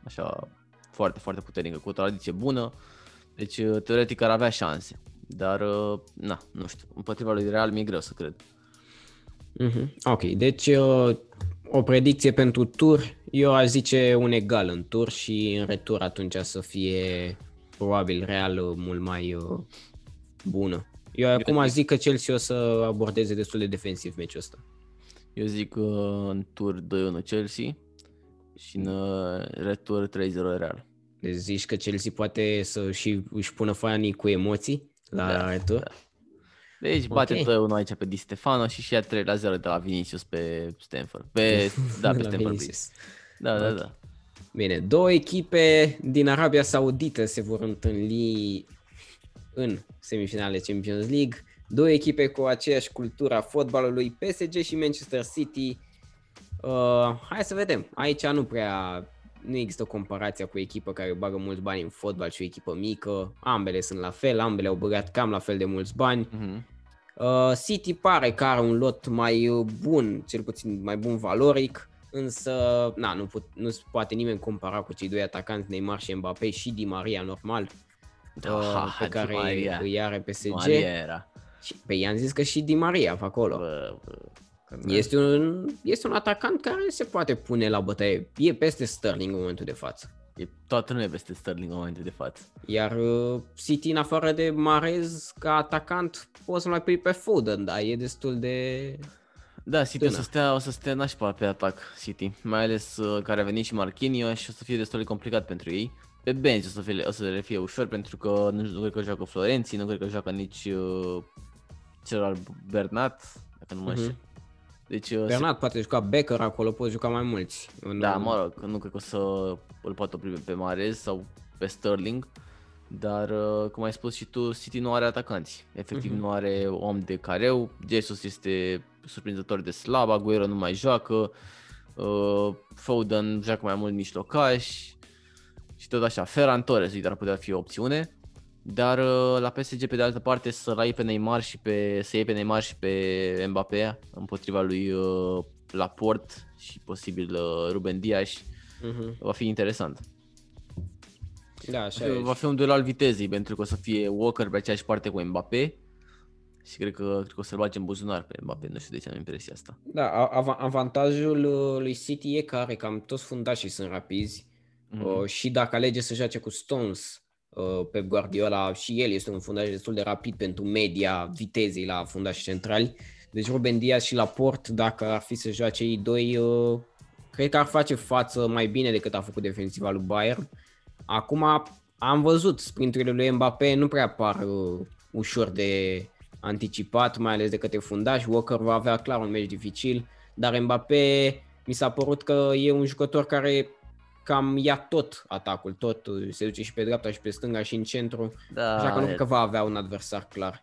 așa foarte, foarte puternică, cu o tradiție bună, deci teoretic ar avea șanse, dar na, nu știu, împotriva lui Real mi-e greu să cred. Uh-huh. Ok, deci o predicție pentru tur, eu aș zice un egal în tur și în retur atunci să fie probabil Real uh, mult mai uh, bună. Eu acum zic că Chelsea o să abordeze destul de defensiv meciul ăsta. Eu zic uh, în tur 2-1 Chelsea și în uh, retur 3-0 Real. Deci zici că Chelsea poate să și își pună fanii cu emoții la Da, retur? da. Deci bate Ok. okay. unul aici pe Di Stefano și și ia 3 la 0 de la Vinicius pe Stanford. Pe, da, pe La Stanford Bridge. Vinicius. Da, da, Ok. da. Bine, două echipe din Arabia Saudită se vor întâlni în semifinale Champions League. Două echipe cu aceeași cultură a fotbalului, PSG și Manchester City. Uh, hai să vedem. Aici nu prea nu există comparația cu o echipă care bagă mulți bani în fotbal și o echipă mică. Ambele sunt la fel, ambele au băgat cam la fel de mulți bani. Mhm. Uh, City pare că are un lot mai uh, bun, cel puțin mai bun valoric, însă na, nu, put, nu se poate nimeni compara cu cei doi atacanți, Neymar și Mbappé și Di Maria normal, Da, uh, pe Di care Maria. îi are PSG. Maria era. Și, pe i-am zis că și Di Maria pe acolo. Bă, bă. Este un, este un atacant care se poate pune la bătaie. E peste Sterling în momentul de față. E toată lumea peste Sterling în momentul de față. Iar uh, City, în afară de Marez, ca atacant, poți să mai pui pe Foden, dar e destul de... Da, City o Tânăr. să, stea, o să stea nașpa pe atac City, mai ales uh, care a venit și Marquinhos și o să fie destul de complicat pentru ei. Pe bench o să, fie, o să le fie ușor pentru că nu, nu cred că joacă Florenții, nu cred că joacă nici uh, celălalt Bernat, dacă nu mă Mhm. înșel. Deci, uh, Bernat poate juca Becker acolo, poți juca mai mulți. În- Da, mă rog, nu cred că o să îl poată opri pe Marez sau pe Sterling, dar uh, cum ai spus și tu, City nu are atacanți. Efectiv Mhm. nu are om de careu, Jesus este surprinzător de slab, Aguero nu mai joacă, uh, Foden joacă mai mult mijlocaș și tot așa. Ferran Torres uite, ar putea fi o opțiune. Dar uh, la PSG pe de altă parte să-l ai pe Neymar și pe să iei pe Neymar și pe Mbappé împotriva lui uh, Laporte și posibil uh, Ruben Dias Mhm. va fi interesant. Da, Va așa fi, e. va fi un duel al vitezei pentru că o să fie Walker pe aceeași parte cu Mbappé și cred că, cred că o să-l bage în buzunar pe Mbappé, nu știu de ce am impresia asta. Da, a- av- avantajul uh, lui City e că are cam toți fundașii sunt rapizi Mhm. uh, și dacă alege să joace cu Stones, uh, pe Guardiola și el este un fundaș destul de rapid pentru media vitezei la fundași centrali. Deci Ruben Diaz și Laporte, dacă ar fi să joace ei doi, uh, cred că ar face față mai bine decât a făcut defensiva lui Bayern. Acum am văzut sprinturile lui Mbappé nu prea par uh, ușor de anticipat, mai ales de către fundaș. Walker va avea clar un meci dificil, dar Mbappé mi s-a părut că e un jucător care cam ia tot atacul, tot uh, se duce și pe dreapta și pe stânga și în centru, Da, așa că nu e- cred că va avea un adversar clar.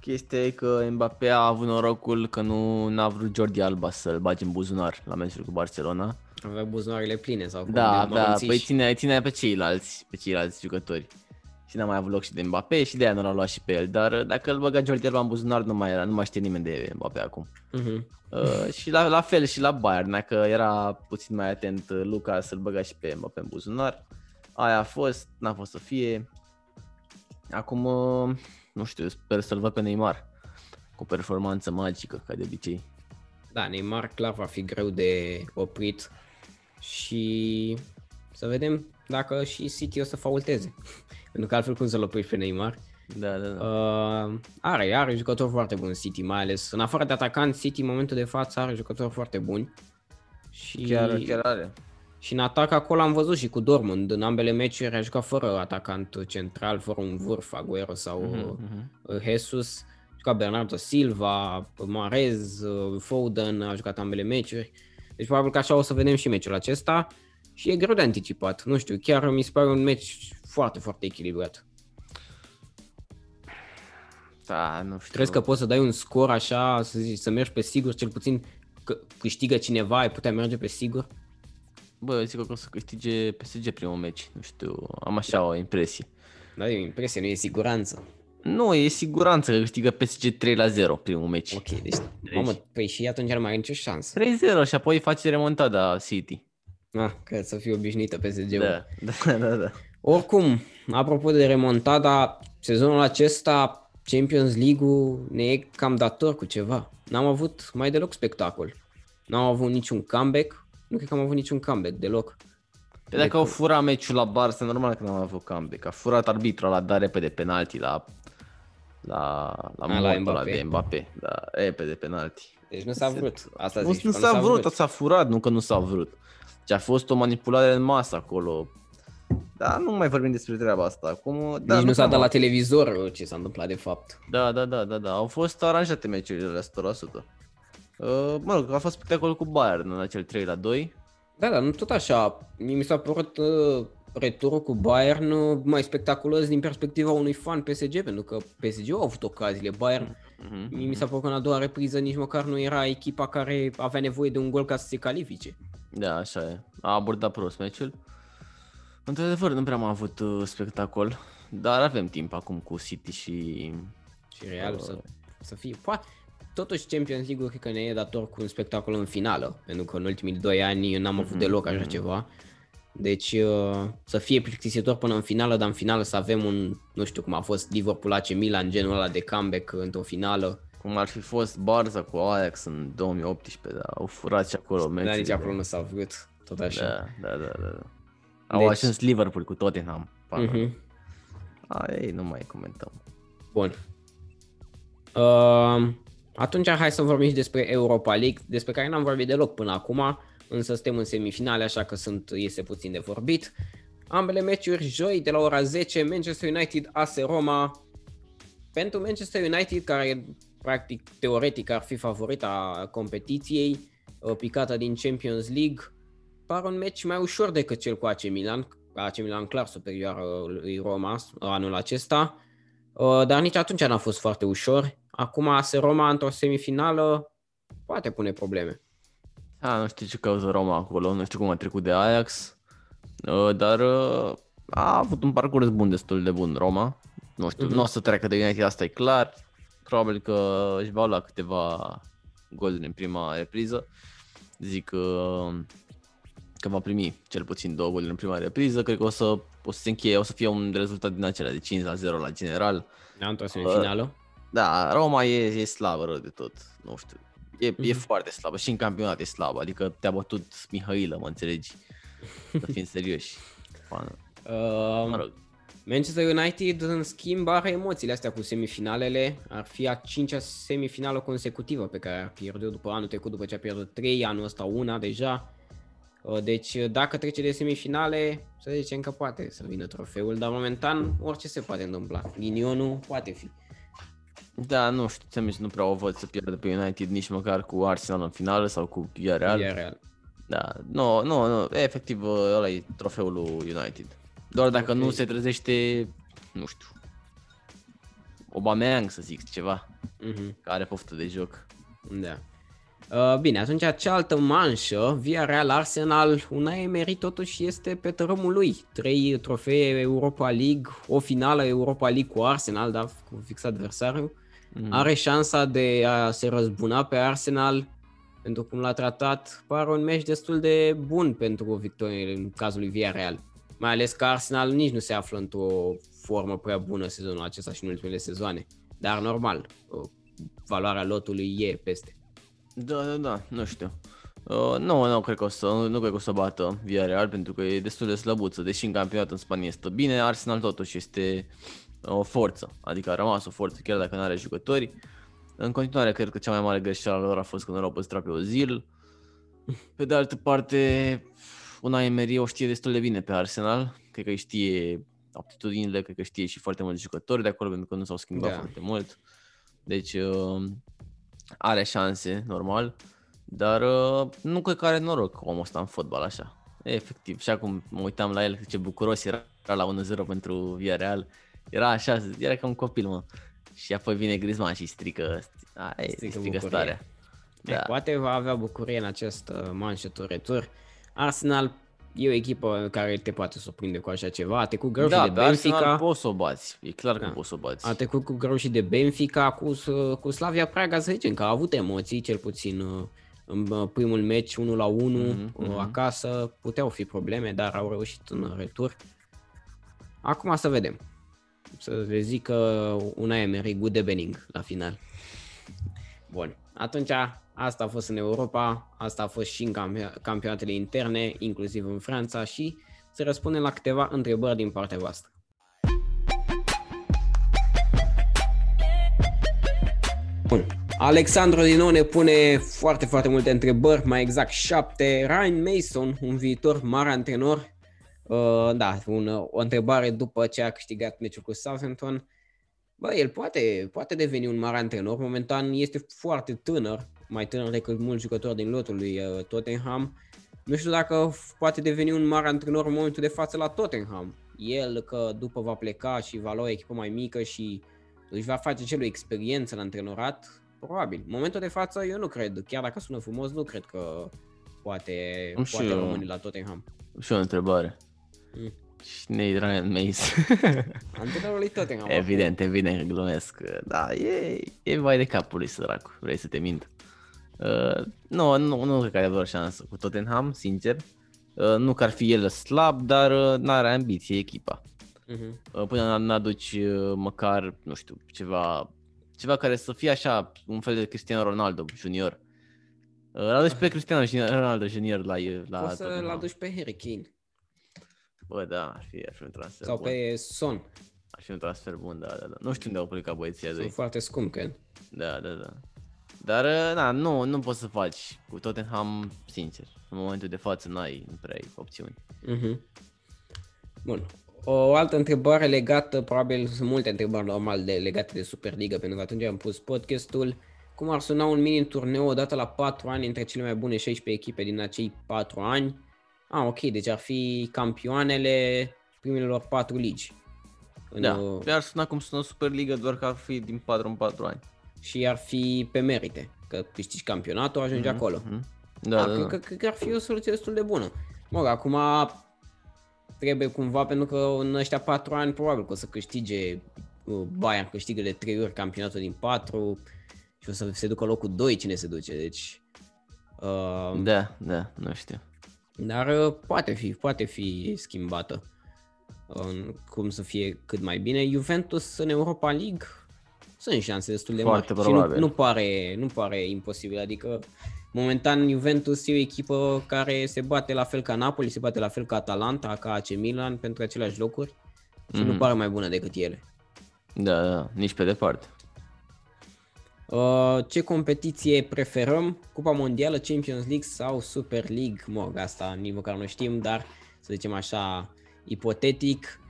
Chestia e că Mbappé a avut norocul că nu n-a vrut Jordi Alba să-l bage în buzunar la meciul cu Barcelona. Avea buzunarele pline sau cum Da, de da, mărunțiși. păi ținea, ținea pe ceilalți, pe ceilalți jucători. Și n-a mai avut loc și de Mbappé și de aia nu l-a luat și pe el. Dar dacă îl băga Jordi Alba în buzunar, nu mai era, nu mai știe nimeni de Mbappé acum. Mhm. Uh, și la, la fel și la Bayern, dacă era puțin mai atent uh, Luca să-l băga și pe Mbappé în buzunar. Aia a fost, n-a fost să fie. Acum, uh, nu știu, sper să-l văd pe Neymar. Cu performanță magică, ca de obicei. Da, Neymar clar va fi greu de oprit și să vedem dacă și City o să faulteze. Pentru că altfel cum să-l oprești pe Neymar. Da, da, da. Uh, are, are jucători foarte buni City, mai ales în afară de atacant, City în momentul de față are jucători foarte buni. Și, Chiar, chiar are. și în atac acolo am văzut și cu Dortmund, în ambele meciuri a jucat fără atacant central, fără un vârf, Aguero sau Mhm, mhm. uh, Jesus. A jucat Bernardo Silva, Marez, uh, Foden, a jucat ambele meciuri. Deci probabil că așa o să vedem și meciul acesta. Și e greu de anticipat, nu știu, chiar mi se pare un meci foarte, foarte echilibrat. Da, nu știu. Crezi că poți să dai un scor așa, să, zici, să mergi pe sigur, cel puțin că câștigă cineva, ai putea merge pe sigur? Bă, eu zic că o să câștige PSG primul meci. Nu știu, am așa o impresie. Da, e o impresie, nu e siguranță. Nu, e siguranță că câștigă PSG 3 la 0 primul meci. Ok, deci, mamă, păi și atunci nu mai are nicio șansă. 3-0 și apoi face remontada City. Ah, că să fie obișnuită PSG-ul. Da, da, da, da. Oricum, apropo de remontada, sezonul acesta Champions League-ul ne e cam dator cu ceva. N-am avut mai deloc spectacol. N-am avut niciun comeback. Nu cred că am avut niciun comeback deloc. Pe dacă au furat meciul la Barça, normal că n-am avut comeback. A furat arbitru, a dat repede penalti la la la, la mortul ăla Mbappé. de Mbappé. Da, repede penalti. Deci nu s-a vrut. Asta Nu, zici, nu că s-a vrut, s-a furat, nu că nu s-a vrut. Deci a fost o manipulare în masă acolo. Da, nu mai vorbim despre treaba asta acum. Da, Nici nu, s-a dat la televizor ce s-a întâmplat de fapt. Da, da, da, da, da. Au fost aranjate meciurile la 100%. Uh, mă rog, a fost spectacol cu Bayern în acel 3 la 2. Da, da, nu tot așa. Mi s-a părut uh, returul cu Bayern uh, mai spectaculos din perspectiva unui fan PSG, pentru că PSG au avut ocaziile. Bayern, mm-hmm. mi s-a părut că în a doua repriză nici măcar nu era echipa care avea nevoie de un gol ca să se califice. Da, așa e. A abordat prost meciul. Într-adevăr, nu prea am avut uh, spectacol, dar avem timp acum cu City și... Și Real uh, să, să fie... Poate, totuși Champions League cred că ne e dator cu un spectacol în finală, pentru că în ultimii doi ani n-am avut mm-hmm. deloc așa mm-hmm. ceva. Deci uh, să fie plictisitor până în finală, dar în finală să avem un, nu știu cum a fost Liverpool AC Milan, genul ăla de comeback într-o finală. Cum ar fi fost Barza cu Ajax în 2018, dar au furat și acolo Dar nici acolo nu s-a vrut, tot așa. Da, da, da, da. da. Au deci... ajuns Liverpool cu Tottenham. Uh-huh. A, ei, nu mai comentăm. Bun. Uh, atunci hai să vorbim și despre Europa League, despre care n-am vorbit deloc până acum, însă suntem în semifinale, așa că sunt, este puțin de vorbit. Ambele meciuri joi de la ora 10, Manchester United AS Roma. Pentru Manchester United, care practic teoretic ar fi favorita competiției, uh, picată din Champions League, pare un meci mai ușor decât cel cu AC Milan. AC Milan clar superioară lui Roma anul acesta, uh, dar nici atunci n-a fost foarte ușor. Acum AS Roma într-o semifinală poate pune probleme. A, nu știu ce cauză Roma acolo, nu știu cum a trecut de Ajax, uh, dar uh, a avut un parcurs bun, destul de bun Roma. Nu știu, mm-hmm. nu o să treacă de United, asta e clar. Probabil că își va lua câteva goluri în prima repriză. Zic că că va primi cel puțin două goluri în prima repriză. Cred că o să, o să se încheie, o să fie un rezultat din acela de 5 la 0 la general. Da, într-o semifinală? Uh, da, Roma e, e slabă rău de tot, nu știu. E, mm-hmm. e mhm. foarte slabă și în campionat e slabă, adică te-a bătut Mihailă, mă înțelegi? Să fim serioși. Fană. Uh, mă rog. Manchester United, în schimb, are emoțiile astea cu semifinalele. Ar fi a cincea semifinală consecutivă pe care a pierdut după anul trecut, după ce a pierdut 3, anul ăsta una deja. Uh, deci uh, dacă trece de semifinale, să zicem că poate să vină trofeul, dar momentan orice se poate întâmpla. Ghinionul poate fi. Da, nu știu, ți nu prea o văd să pierdă pe United nici măcar cu Arsenal în finală sau cu Villarreal. Villarreal. Da, nu, nu, nu, efectiv uh, ăla e trofeul lui United. Doar dacă okay. nu se trezește, nu știu, Aubameyang să zic ceva, uh-huh. care poftă de joc. Da. Uh, bine, atunci cealaltă manșă, Via Real Arsenal, una Emery totuși este pe tărâmul lui. Trei trofee Europa League, o finală Europa League cu Arsenal, dar cu fix adversariu. Mm. Are șansa de a se răzbuna pe Arsenal pentru cum l-a tratat. Pare un meci destul de bun pentru o victorie în cazul lui Via Real. Mai ales că Arsenal nici nu se află într-o formă prea bună sezonul acesta și în ultimele sezoane. Dar normal, valoarea lotului e peste. Da, da, da, nu știu. Uh, nu, nu cred că o să, nu cred că o să bată Villarreal pentru că e destul de slăbuță, deși în campionat în Spania este bine, Arsenal totuși este o forță, adică a rămas o forță chiar dacă nu are jucători. În continuare cred că cea mai mare greșeală lor a fost când l-au păstrat pe Ozil. Pe de altă parte, una Emery o știe destul de bine pe Arsenal, cred că îi știe aptitudinile, cred că știe și foarte mulți jucători de acolo pentru că nu s-au schimbat da. foarte mult. Deci uh, are șanse, normal, dar uh, nu cred că are noroc omul ăsta în fotbal așa. E, efectiv, și acum mă uitam la el, ce bucuros era la 1-0 pentru Villarreal. Era așa, era ca un copil, mă. Și apoi vine Griezmann și strică, a, e, strică, strică starea. Da. Poate va avea bucurie în acest uh, Manchester retur. Arsenal e o echipă care te poate surprinde cu așa ceva. A trecut greu da, și de Benfica. Da, poți să o bați. E clar că da. poți să o bați. A trecut cu greu și de Benfica, cu, cu Slavia Praga, să zicem că a avut emoții, cel puțin uh, în uh, primul meci 1 la 1 mm-hmm. acasă. Puteau fi probleme, dar au reușit în retur. Acum să vedem. Să le zic că una Emery good de Benning la final. Bun. Atunci Asta a fost în Europa, asta a fost și în campionatele interne, inclusiv în Franța și să răspundem la câteva întrebări din partea voastră. Bun. Alexandru din nou ne pune foarte, foarte multe întrebări, mai exact șapte. Ryan Mason, un viitor mare antrenor, Uh, da, un, o întrebare după ce a câștigat meciul cu Southampton. Bă, el poate, poate deveni un mare antrenor. Momentan este foarte tânăr, mai tânăr decât mulți jucători din lotul lui uh, Tottenham. Nu știu dacă poate deveni un mare antrenor în momentul de față la Tottenham. El că după va pleca și va lua o echipă mai mică și își va face celor experiență la antrenorat, probabil. În momentul de față eu nu cred, chiar dacă sună frumos, nu cred că poate, poate rămâne la Tottenham. Și o întrebare. Mm. Cine e Ryan Mace? Antrenorul lui Tottenham. Evident, evident că glumesc. Da, e, e vai de capul lui săracu, vrei să te mint. Uh, nu, nu, nu cred că are vreo șansă cu Tottenham, sincer. Uh, nu că ar fi el slab, dar uh, n-are ambiție echipa. Uh-huh. Până n-aduci uh, măcar, nu știu, ceva, ceva care să fie așa, un fel de Cristiano Ronaldo junior. Uh, l-aduci pe Cristiano Ronaldo junior la, la Poți să-l aduci pe Harry Kane. Bă, da, ar fi, ar fi un transfer Sau bun. pe Son. Ar fi un transfer bun, da, da, da. Nu știu unde au plecat băieții Sunt foarte scump, cred. Da, da, da. Dar, na, nu, nu poți să faci cu Tottenham, sincer. În momentul de față n-ai, nu prea ai opțiuni. Uh-huh. Bun. O altă întrebare legată, probabil sunt multe întrebări normal de, legate de Superliga, pentru că atunci am pus podcastul. Cum ar suna un mini turneu odată la 4 ani între cele mai bune 16 echipe din acei 4 ani? Ah, ok, deci ar fi campioanele primelor 4 ligi. Da, uh, ar suna cum sună Superliga, doar că ar fi din 4 în 4 ani. Și ar fi pe merite, că câștigi campionatul, ajungi mm-hmm. acolo. Mm-hmm. Da, ah, da, cred, da. Cred că ar fi o soluție destul de bună. Mă rog, acum trebuie cumva, pentru că în ăștia 4 ani probabil că o să câștige uh, Bayern câștigă de 3 ori campionatul din 4 și o să se ducă locul 2 cine se duce, deci... Uh, da, da, nu știu. Dar uh, poate fi, poate fi schimbată. Uh, cum să fie cât mai bine. Juventus în Europa League sunt șanse destul de Foarte mari. Probabil. Și nu, nu, pare, nu pare imposibil, adică momentan Juventus e o echipă care se bate la fel ca Napoli, se bate la fel ca Atalanta, ca AC Milan pentru aceleași locuri și mm-hmm. nu pare mai bună decât ele. Da, da, nici pe departe. Uh, ce competiție preferăm? Cupa Mondială, Champions League sau Super League? Mă, asta nici măcar nu știm, dar să zicem așa, ipotetic.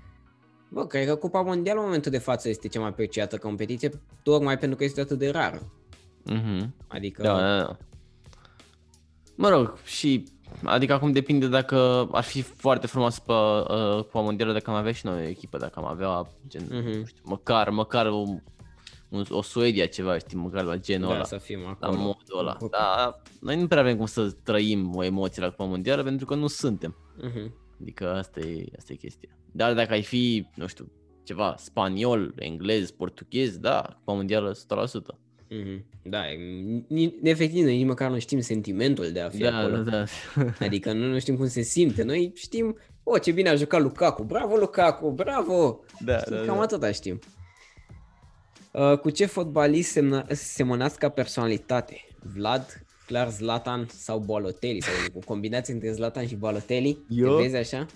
Bă, cred că Cupa Mondială în momentul de față este cea mai apreciată competiție, tocmai pentru că este atât de rară. Mm-hmm. Adică... Da, da, da. Mă rog, și adică acum depinde dacă ar fi foarte frumos pe uh, Cupa Mondială dacă am avea și noi o echipă, dacă am avea gen, mm-hmm. nu știu, măcar, măcar o, un, o Suedia ceva, știi, măcar la genul da, ăla. să fim la acolo. modul ăla. Dar noi nu prea avem cum să trăim o emoție la Cupa Mondială pentru că nu suntem. Mm-hmm. Adică asta e, asta e chestia. Dar dacă ai fi, nu știu, ceva spaniol, englez, portughez, da, Cupa Mondială 100%. Mm-hmm. Da, e- ni- efectiv, noi nici măcar nu știm sentimentul de a fi Da, acolo. da, da. Adică nu, nu știm cum se simte. Noi știm, o, ce bine a jucat Lukaku, bravo Lukaku, bravo! da, Știi, da, cam da. atâta știm. Uh, cu ce fotbalist semna, semănați ca personalitate? Vlad, clar Zlatan sau Balotelli? Sau cu combinație între Zlatan și Balotelli? Eu? Te vezi așa?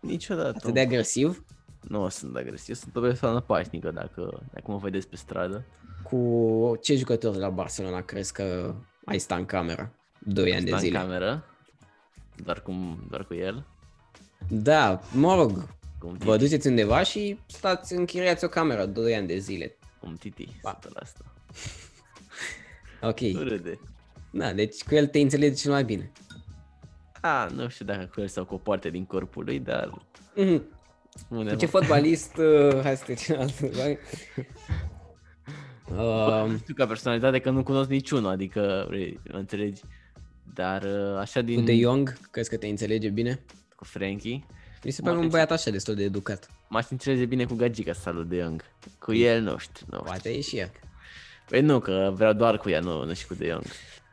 Niciodată. Atât de agresiv? Nu sunt agresiv, sunt o persoană pașnică dacă, dacă mă vedeți pe stradă. Cu ce jucător de la Barcelona crezi că ai sta în cameră 2 ani de Sta în zile? cameră, doar, cum, doar cu el. Da, mă rog, Cum vă Titi. duceți undeva și stați, închiriați o cameră 2 ani de zile. Cum Titi, Ba. 100%. Ok, Nu râde. Da, deci cu el te înțelegi cel mai bine. A, nu știu dacă cu el sau cu o parte din corpul lui, dar Mhm. spune Cu ce fotbalist, uh, hai să trecem la altă întrebare. Uh, știu ca personalitate că nu cunosc niciunul, adică, vrei, mă înțelegi? Dar uh, așa din... cu De Jong, crezi că te înțelege bine? cu Frankie. Mi se pare Mă, un deci- băiat așa destul de educat. M-aș înțelege bine cu Gagica salut de Young. Cu el nu știu, nu știu. Poate e și el. Păi nu, că vreau doar cu ea, nu, nu și cu De Jong.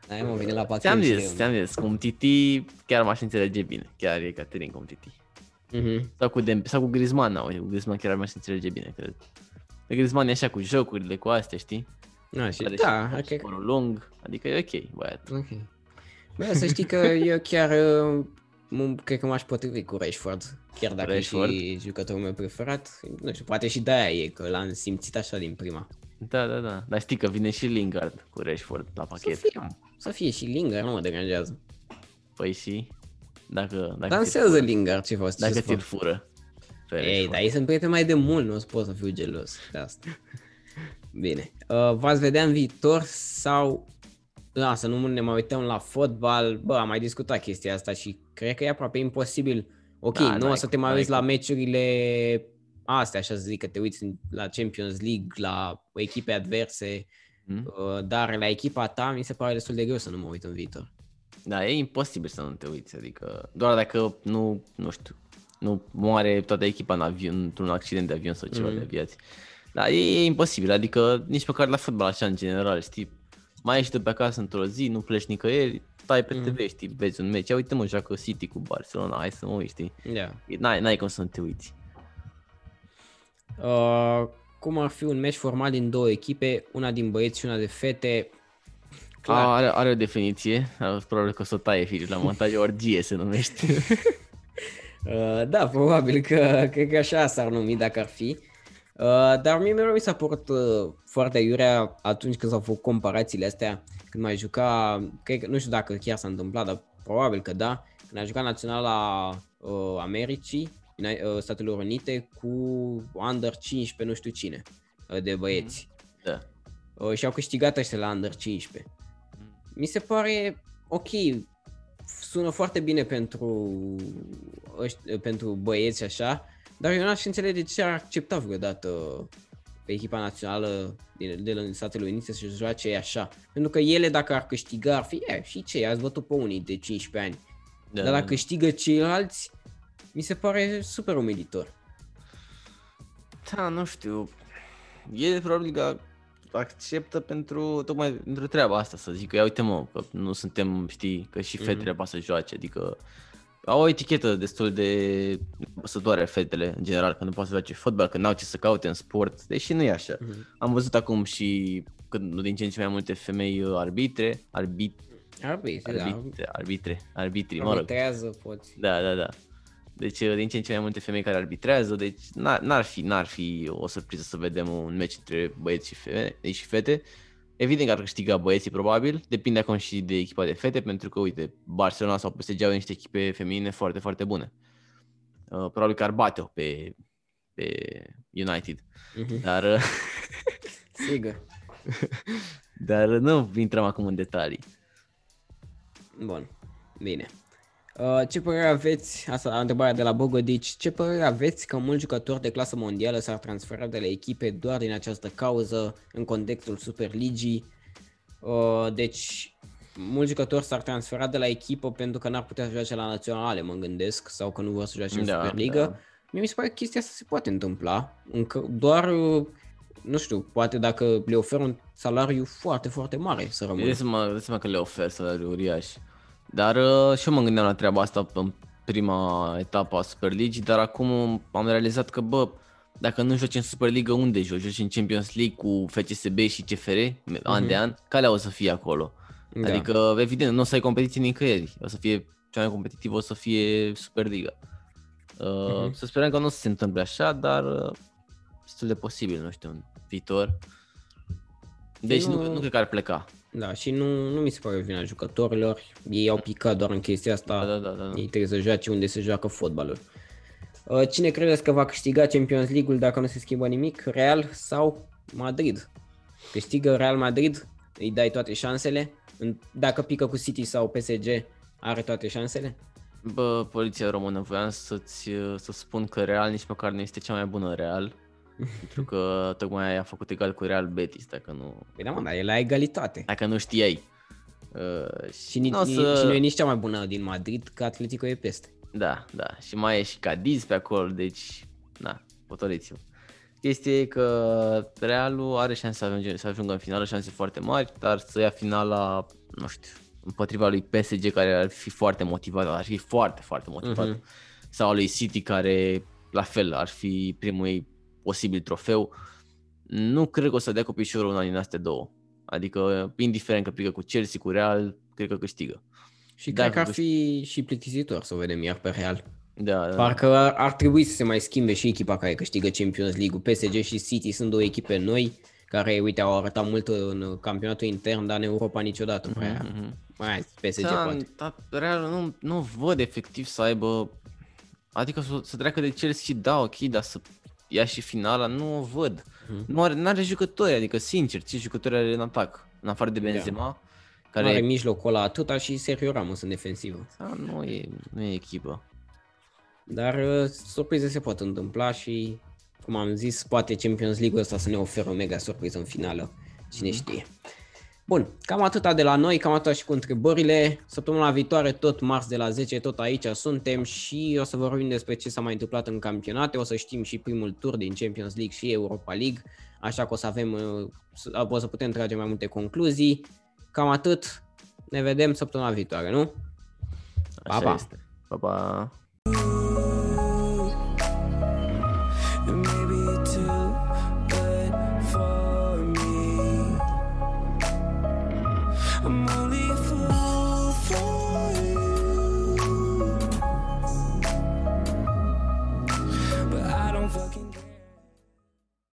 Hai mă, vine la Ți-am pachet zis, ți-am zis, cum Titi chiar m-aș înțelege bine. Chiar e Caterin cum Titi. Mhm. Sau cu, Dem- sau cu Griezmann, nu, cu Griezmann chiar m-aș înțelege bine, cred. Pe Griezmann e așa cu jocurile, cu astea, știi? Da, și, Are da, și, hai și că... părul lung, adică e ok, băiat. Ok. Bă, să știi că eu chiar uh, m- cred că m-aș potrivi cu Rashford. Chiar dacă Rashford? e și jucătorul meu preferat. Nu știu, poate și de-aia e, că l-am simțit așa din prima. Da, da, da. Dar știi că vine și Lingard cu Rashford la Să pachet. fie, să fie și Lingard, nu mă deranjează. Păi și... Dacă, dacă Dansează Lingard, ce faci? Dacă ce ți-l fură. Ei, dar ei sunt prieteni mai de mult, nu o să pot să fiu gelos de asta. Bine. Uh, v-ați vedea în viitor sau... Da, să nu ne mai uităm la fotbal. Bă, am mai discutat chestia asta și cred că e aproape imposibil. Ok, Da, nu o n-ai să te cum, mai n-ai uiți la cum. meciurile astea, așa să zic, că te uiți la Champions League, la echipe adverse, Hmm? uh, dar la echipa ta mi se pare destul de greu să nu mă uit în viitor. Da, e imposibil să nu te uiți, adică doar dacă nu, nu știu, nu moare toată echipa în avion, într-un accident de avion sau ceva Mhm. de aviație. Da, e, e imposibil, adică nici măcar la fotbal așa în general, știi? Mai ești de pe acasă într-o zi, nu pleci nicăieri, stai pe Mhm. TV, știi, vezi un meci, ia uite mă, joacă City cu Barcelona, hai să mă uiți, știi? Da. N-ai, n-ai cum să nu te uiți. Uh, cum ar fi un meci format din două echipe, una din băieți și una de fete? Clar. A, are, are o definiție, probabil că o să o taie Filip la montaj, orgie se numește. Uh, da, probabil că cred că așa s-ar numi dacă ar fi. Uh, dar mie mereu mi s-a părut uh, foarte iurea atunci când s-au făcut comparațiile astea, când mai juca, cred că, nu știu dacă chiar s-a întâmplat, dar probabil că da, când a jucat naționala uh, Americii, Uni- uh, Statelor Unite, cu Under 15, nu știu cine, uh, de băieți. Da. Uh, și au câștigat ăștia la Under 15. Mi se pare ok, sună foarte bine pentru, ăști, pentru băieți și așa, dar eu n-aș înțelege de ce ar accepta vreodată pe echipa națională din, de la Statele Unite să joace așa. Pentru că ele dacă ar câștiga ar fi, e, și ce, ați bătut pe unii de 15 ani. Da, Dar da, dacă câștigă ceilalți, mi se pare super umilitor. Da, nu știu. E probabil că acceptă pentru tocmai pentru treaba asta, să zic că ia uite mă, că nu suntem, știi, că și fetele Mhm. mm-hmm. să joace, adică au o etichetă destul de apăsătoare fetele în general, că nu poate să joace fotbal, că n-au ce să caute în sport, deși nu e așa. Mhm. Am văzut acum și când din ce în ce mai multe femei uh, arbitre, arbit, Arbitri, da. arbitre, arbitre, arbitri, mă rog. Arbitrează, poți. Da, da, da. Deci uh, din ce în ce mai multe femei care arbitrează, deci n-ar, n-ar, fi, n-ar fi o surpriză să vedem un meci între băieți și, feme, și fete. Evident că ar câștiga băieții probabil, depinde acum și de echipa de fete, pentru că uite, Barcelona sau PSG au niște echipe feminine foarte, foarte bune. Uh, probabil că ar bate-o pe, pe United, Mhm. dar, uh, Sigur. dar nu intrăm acum în detalii. Bun, bine. Uh, ce părere aveți, asta întrebarea de la Bogodici, ce părere aveți că mulți jucători de clasă mondială s-ar transfera de la echipe doar din această cauză în contextul Superligii? Uh, deci, mulți jucători s-ar transfera de la echipă pentru că n-ar putea să joace la naționale, mă gândesc, sau că nu vor să joace în Da, Superliga. da. Mie mi se pare că chestia asta se poate întâmpla, încă doar, uh, nu știu, poate dacă le oferă un salariu foarte, foarte mare să rămână. Dai seama, dai seama că le ofer salariu uriaș. Dar uh, și eu mă gândeam la treaba asta în prima etapă a Super League, dar acum am realizat că, bă, dacă nu joci în Superliga, unde joci? Joci în Champions League cu FCSB și CFR, an de an, care o să fie acolo? Da. Adică, evident, nu o să ai competiții nicăieri. O să fie cea mai competitivă, o să fie Superliga. Uh, Mhm. Să sperăm că nu o să se întâmple așa, dar uh, destul de posibil, nu știu, în viitor. Deci nu, Nu- nu cred că ar pleca. Da, și nu, nu mi se pare vina jucătorilor. Ei au picat doar în chestia asta. Da, da, da, da. Ei trebuie să joace unde se joacă fotbalul. Uh, Cine credeți că va câștiga Champions League-ul dacă nu se schimbă nimic? Real sau Madrid? Câștigă Real Madrid? Îi dai toate șansele? În- Dacă pică cu City sau PSG, are toate șansele? Bă, poliția română, voiam să-ți să spun că Real nici măcar nu este cea mai bună Real. Pentru că tocmai a făcut egal cu Real Betis, dacă nu, Păi da, mă, dar e la egalitate. dacă nu știai. Uh, Și, nici, n-o să... și nu e nici cea mai bună din Madrid, că Atletico e peste. Da, da. Și mai e și Cadiz pe acolo, deci, na, potoliți-vă. Chestia e că Realul are șanse să, ajunge, să ajungă în finală, șanse foarte mari, dar să ia finala, nu știu, împotriva lui PSG care ar fi foarte motivat, ar fi foarte, foarte motivat. Mhm. Sau a lui City care, la fel, ar fi primul ei posibil trofeu. Nu cred că o să dea cu piciorul una din astea două. Adică, indiferent că pică cu Chelsea, cu Real, cred că câștigă. Și Dacă cred că ar fi și plictisitor să o vedem iar pe Real. Da, da. Parcă ar, ar trebui să se mai schimbe și echipa care câștigă Champions League. PSG și City sunt două echipe noi care, uite, au arătat mult în campionatul intern, dar în Europa niciodată. Prea. Mhm. Mai PSG Da, poate. da, Real nu, nu văd efectiv să aibă, adică să, să treacă de Chelsea, da, ok, dar să ia și finala, nu o văd. Mhm. Nu are, n-are jucători, adică sincer, ce jucători are în atac, în afară de Benzema, Care... care Are mijlocul ăla atâta și Sergio Ramos în defensivă. da, nu, e, nu e echipă. Dar uh, surprize se pot întâmpla și, cum am zis, poate Champions League-ul ăsta să ne oferă o mega surpriză în finală. Cine știe. Bun, cam atâta de la noi, cam atâta și cu întrebările. Săptămâna viitoare, tot marți de la 10, tot aici suntem și o să vorbim despre ce s-a mai întâmplat în campionate. O să știm și primul tur din Champions League și Europa League, așa că o să avem, uh, să- o să putem trage mai multe concluzii. Cam atât. Ne vedem săptămâna viitoare, nu? Așa Pa, pa. este. Pa, pa.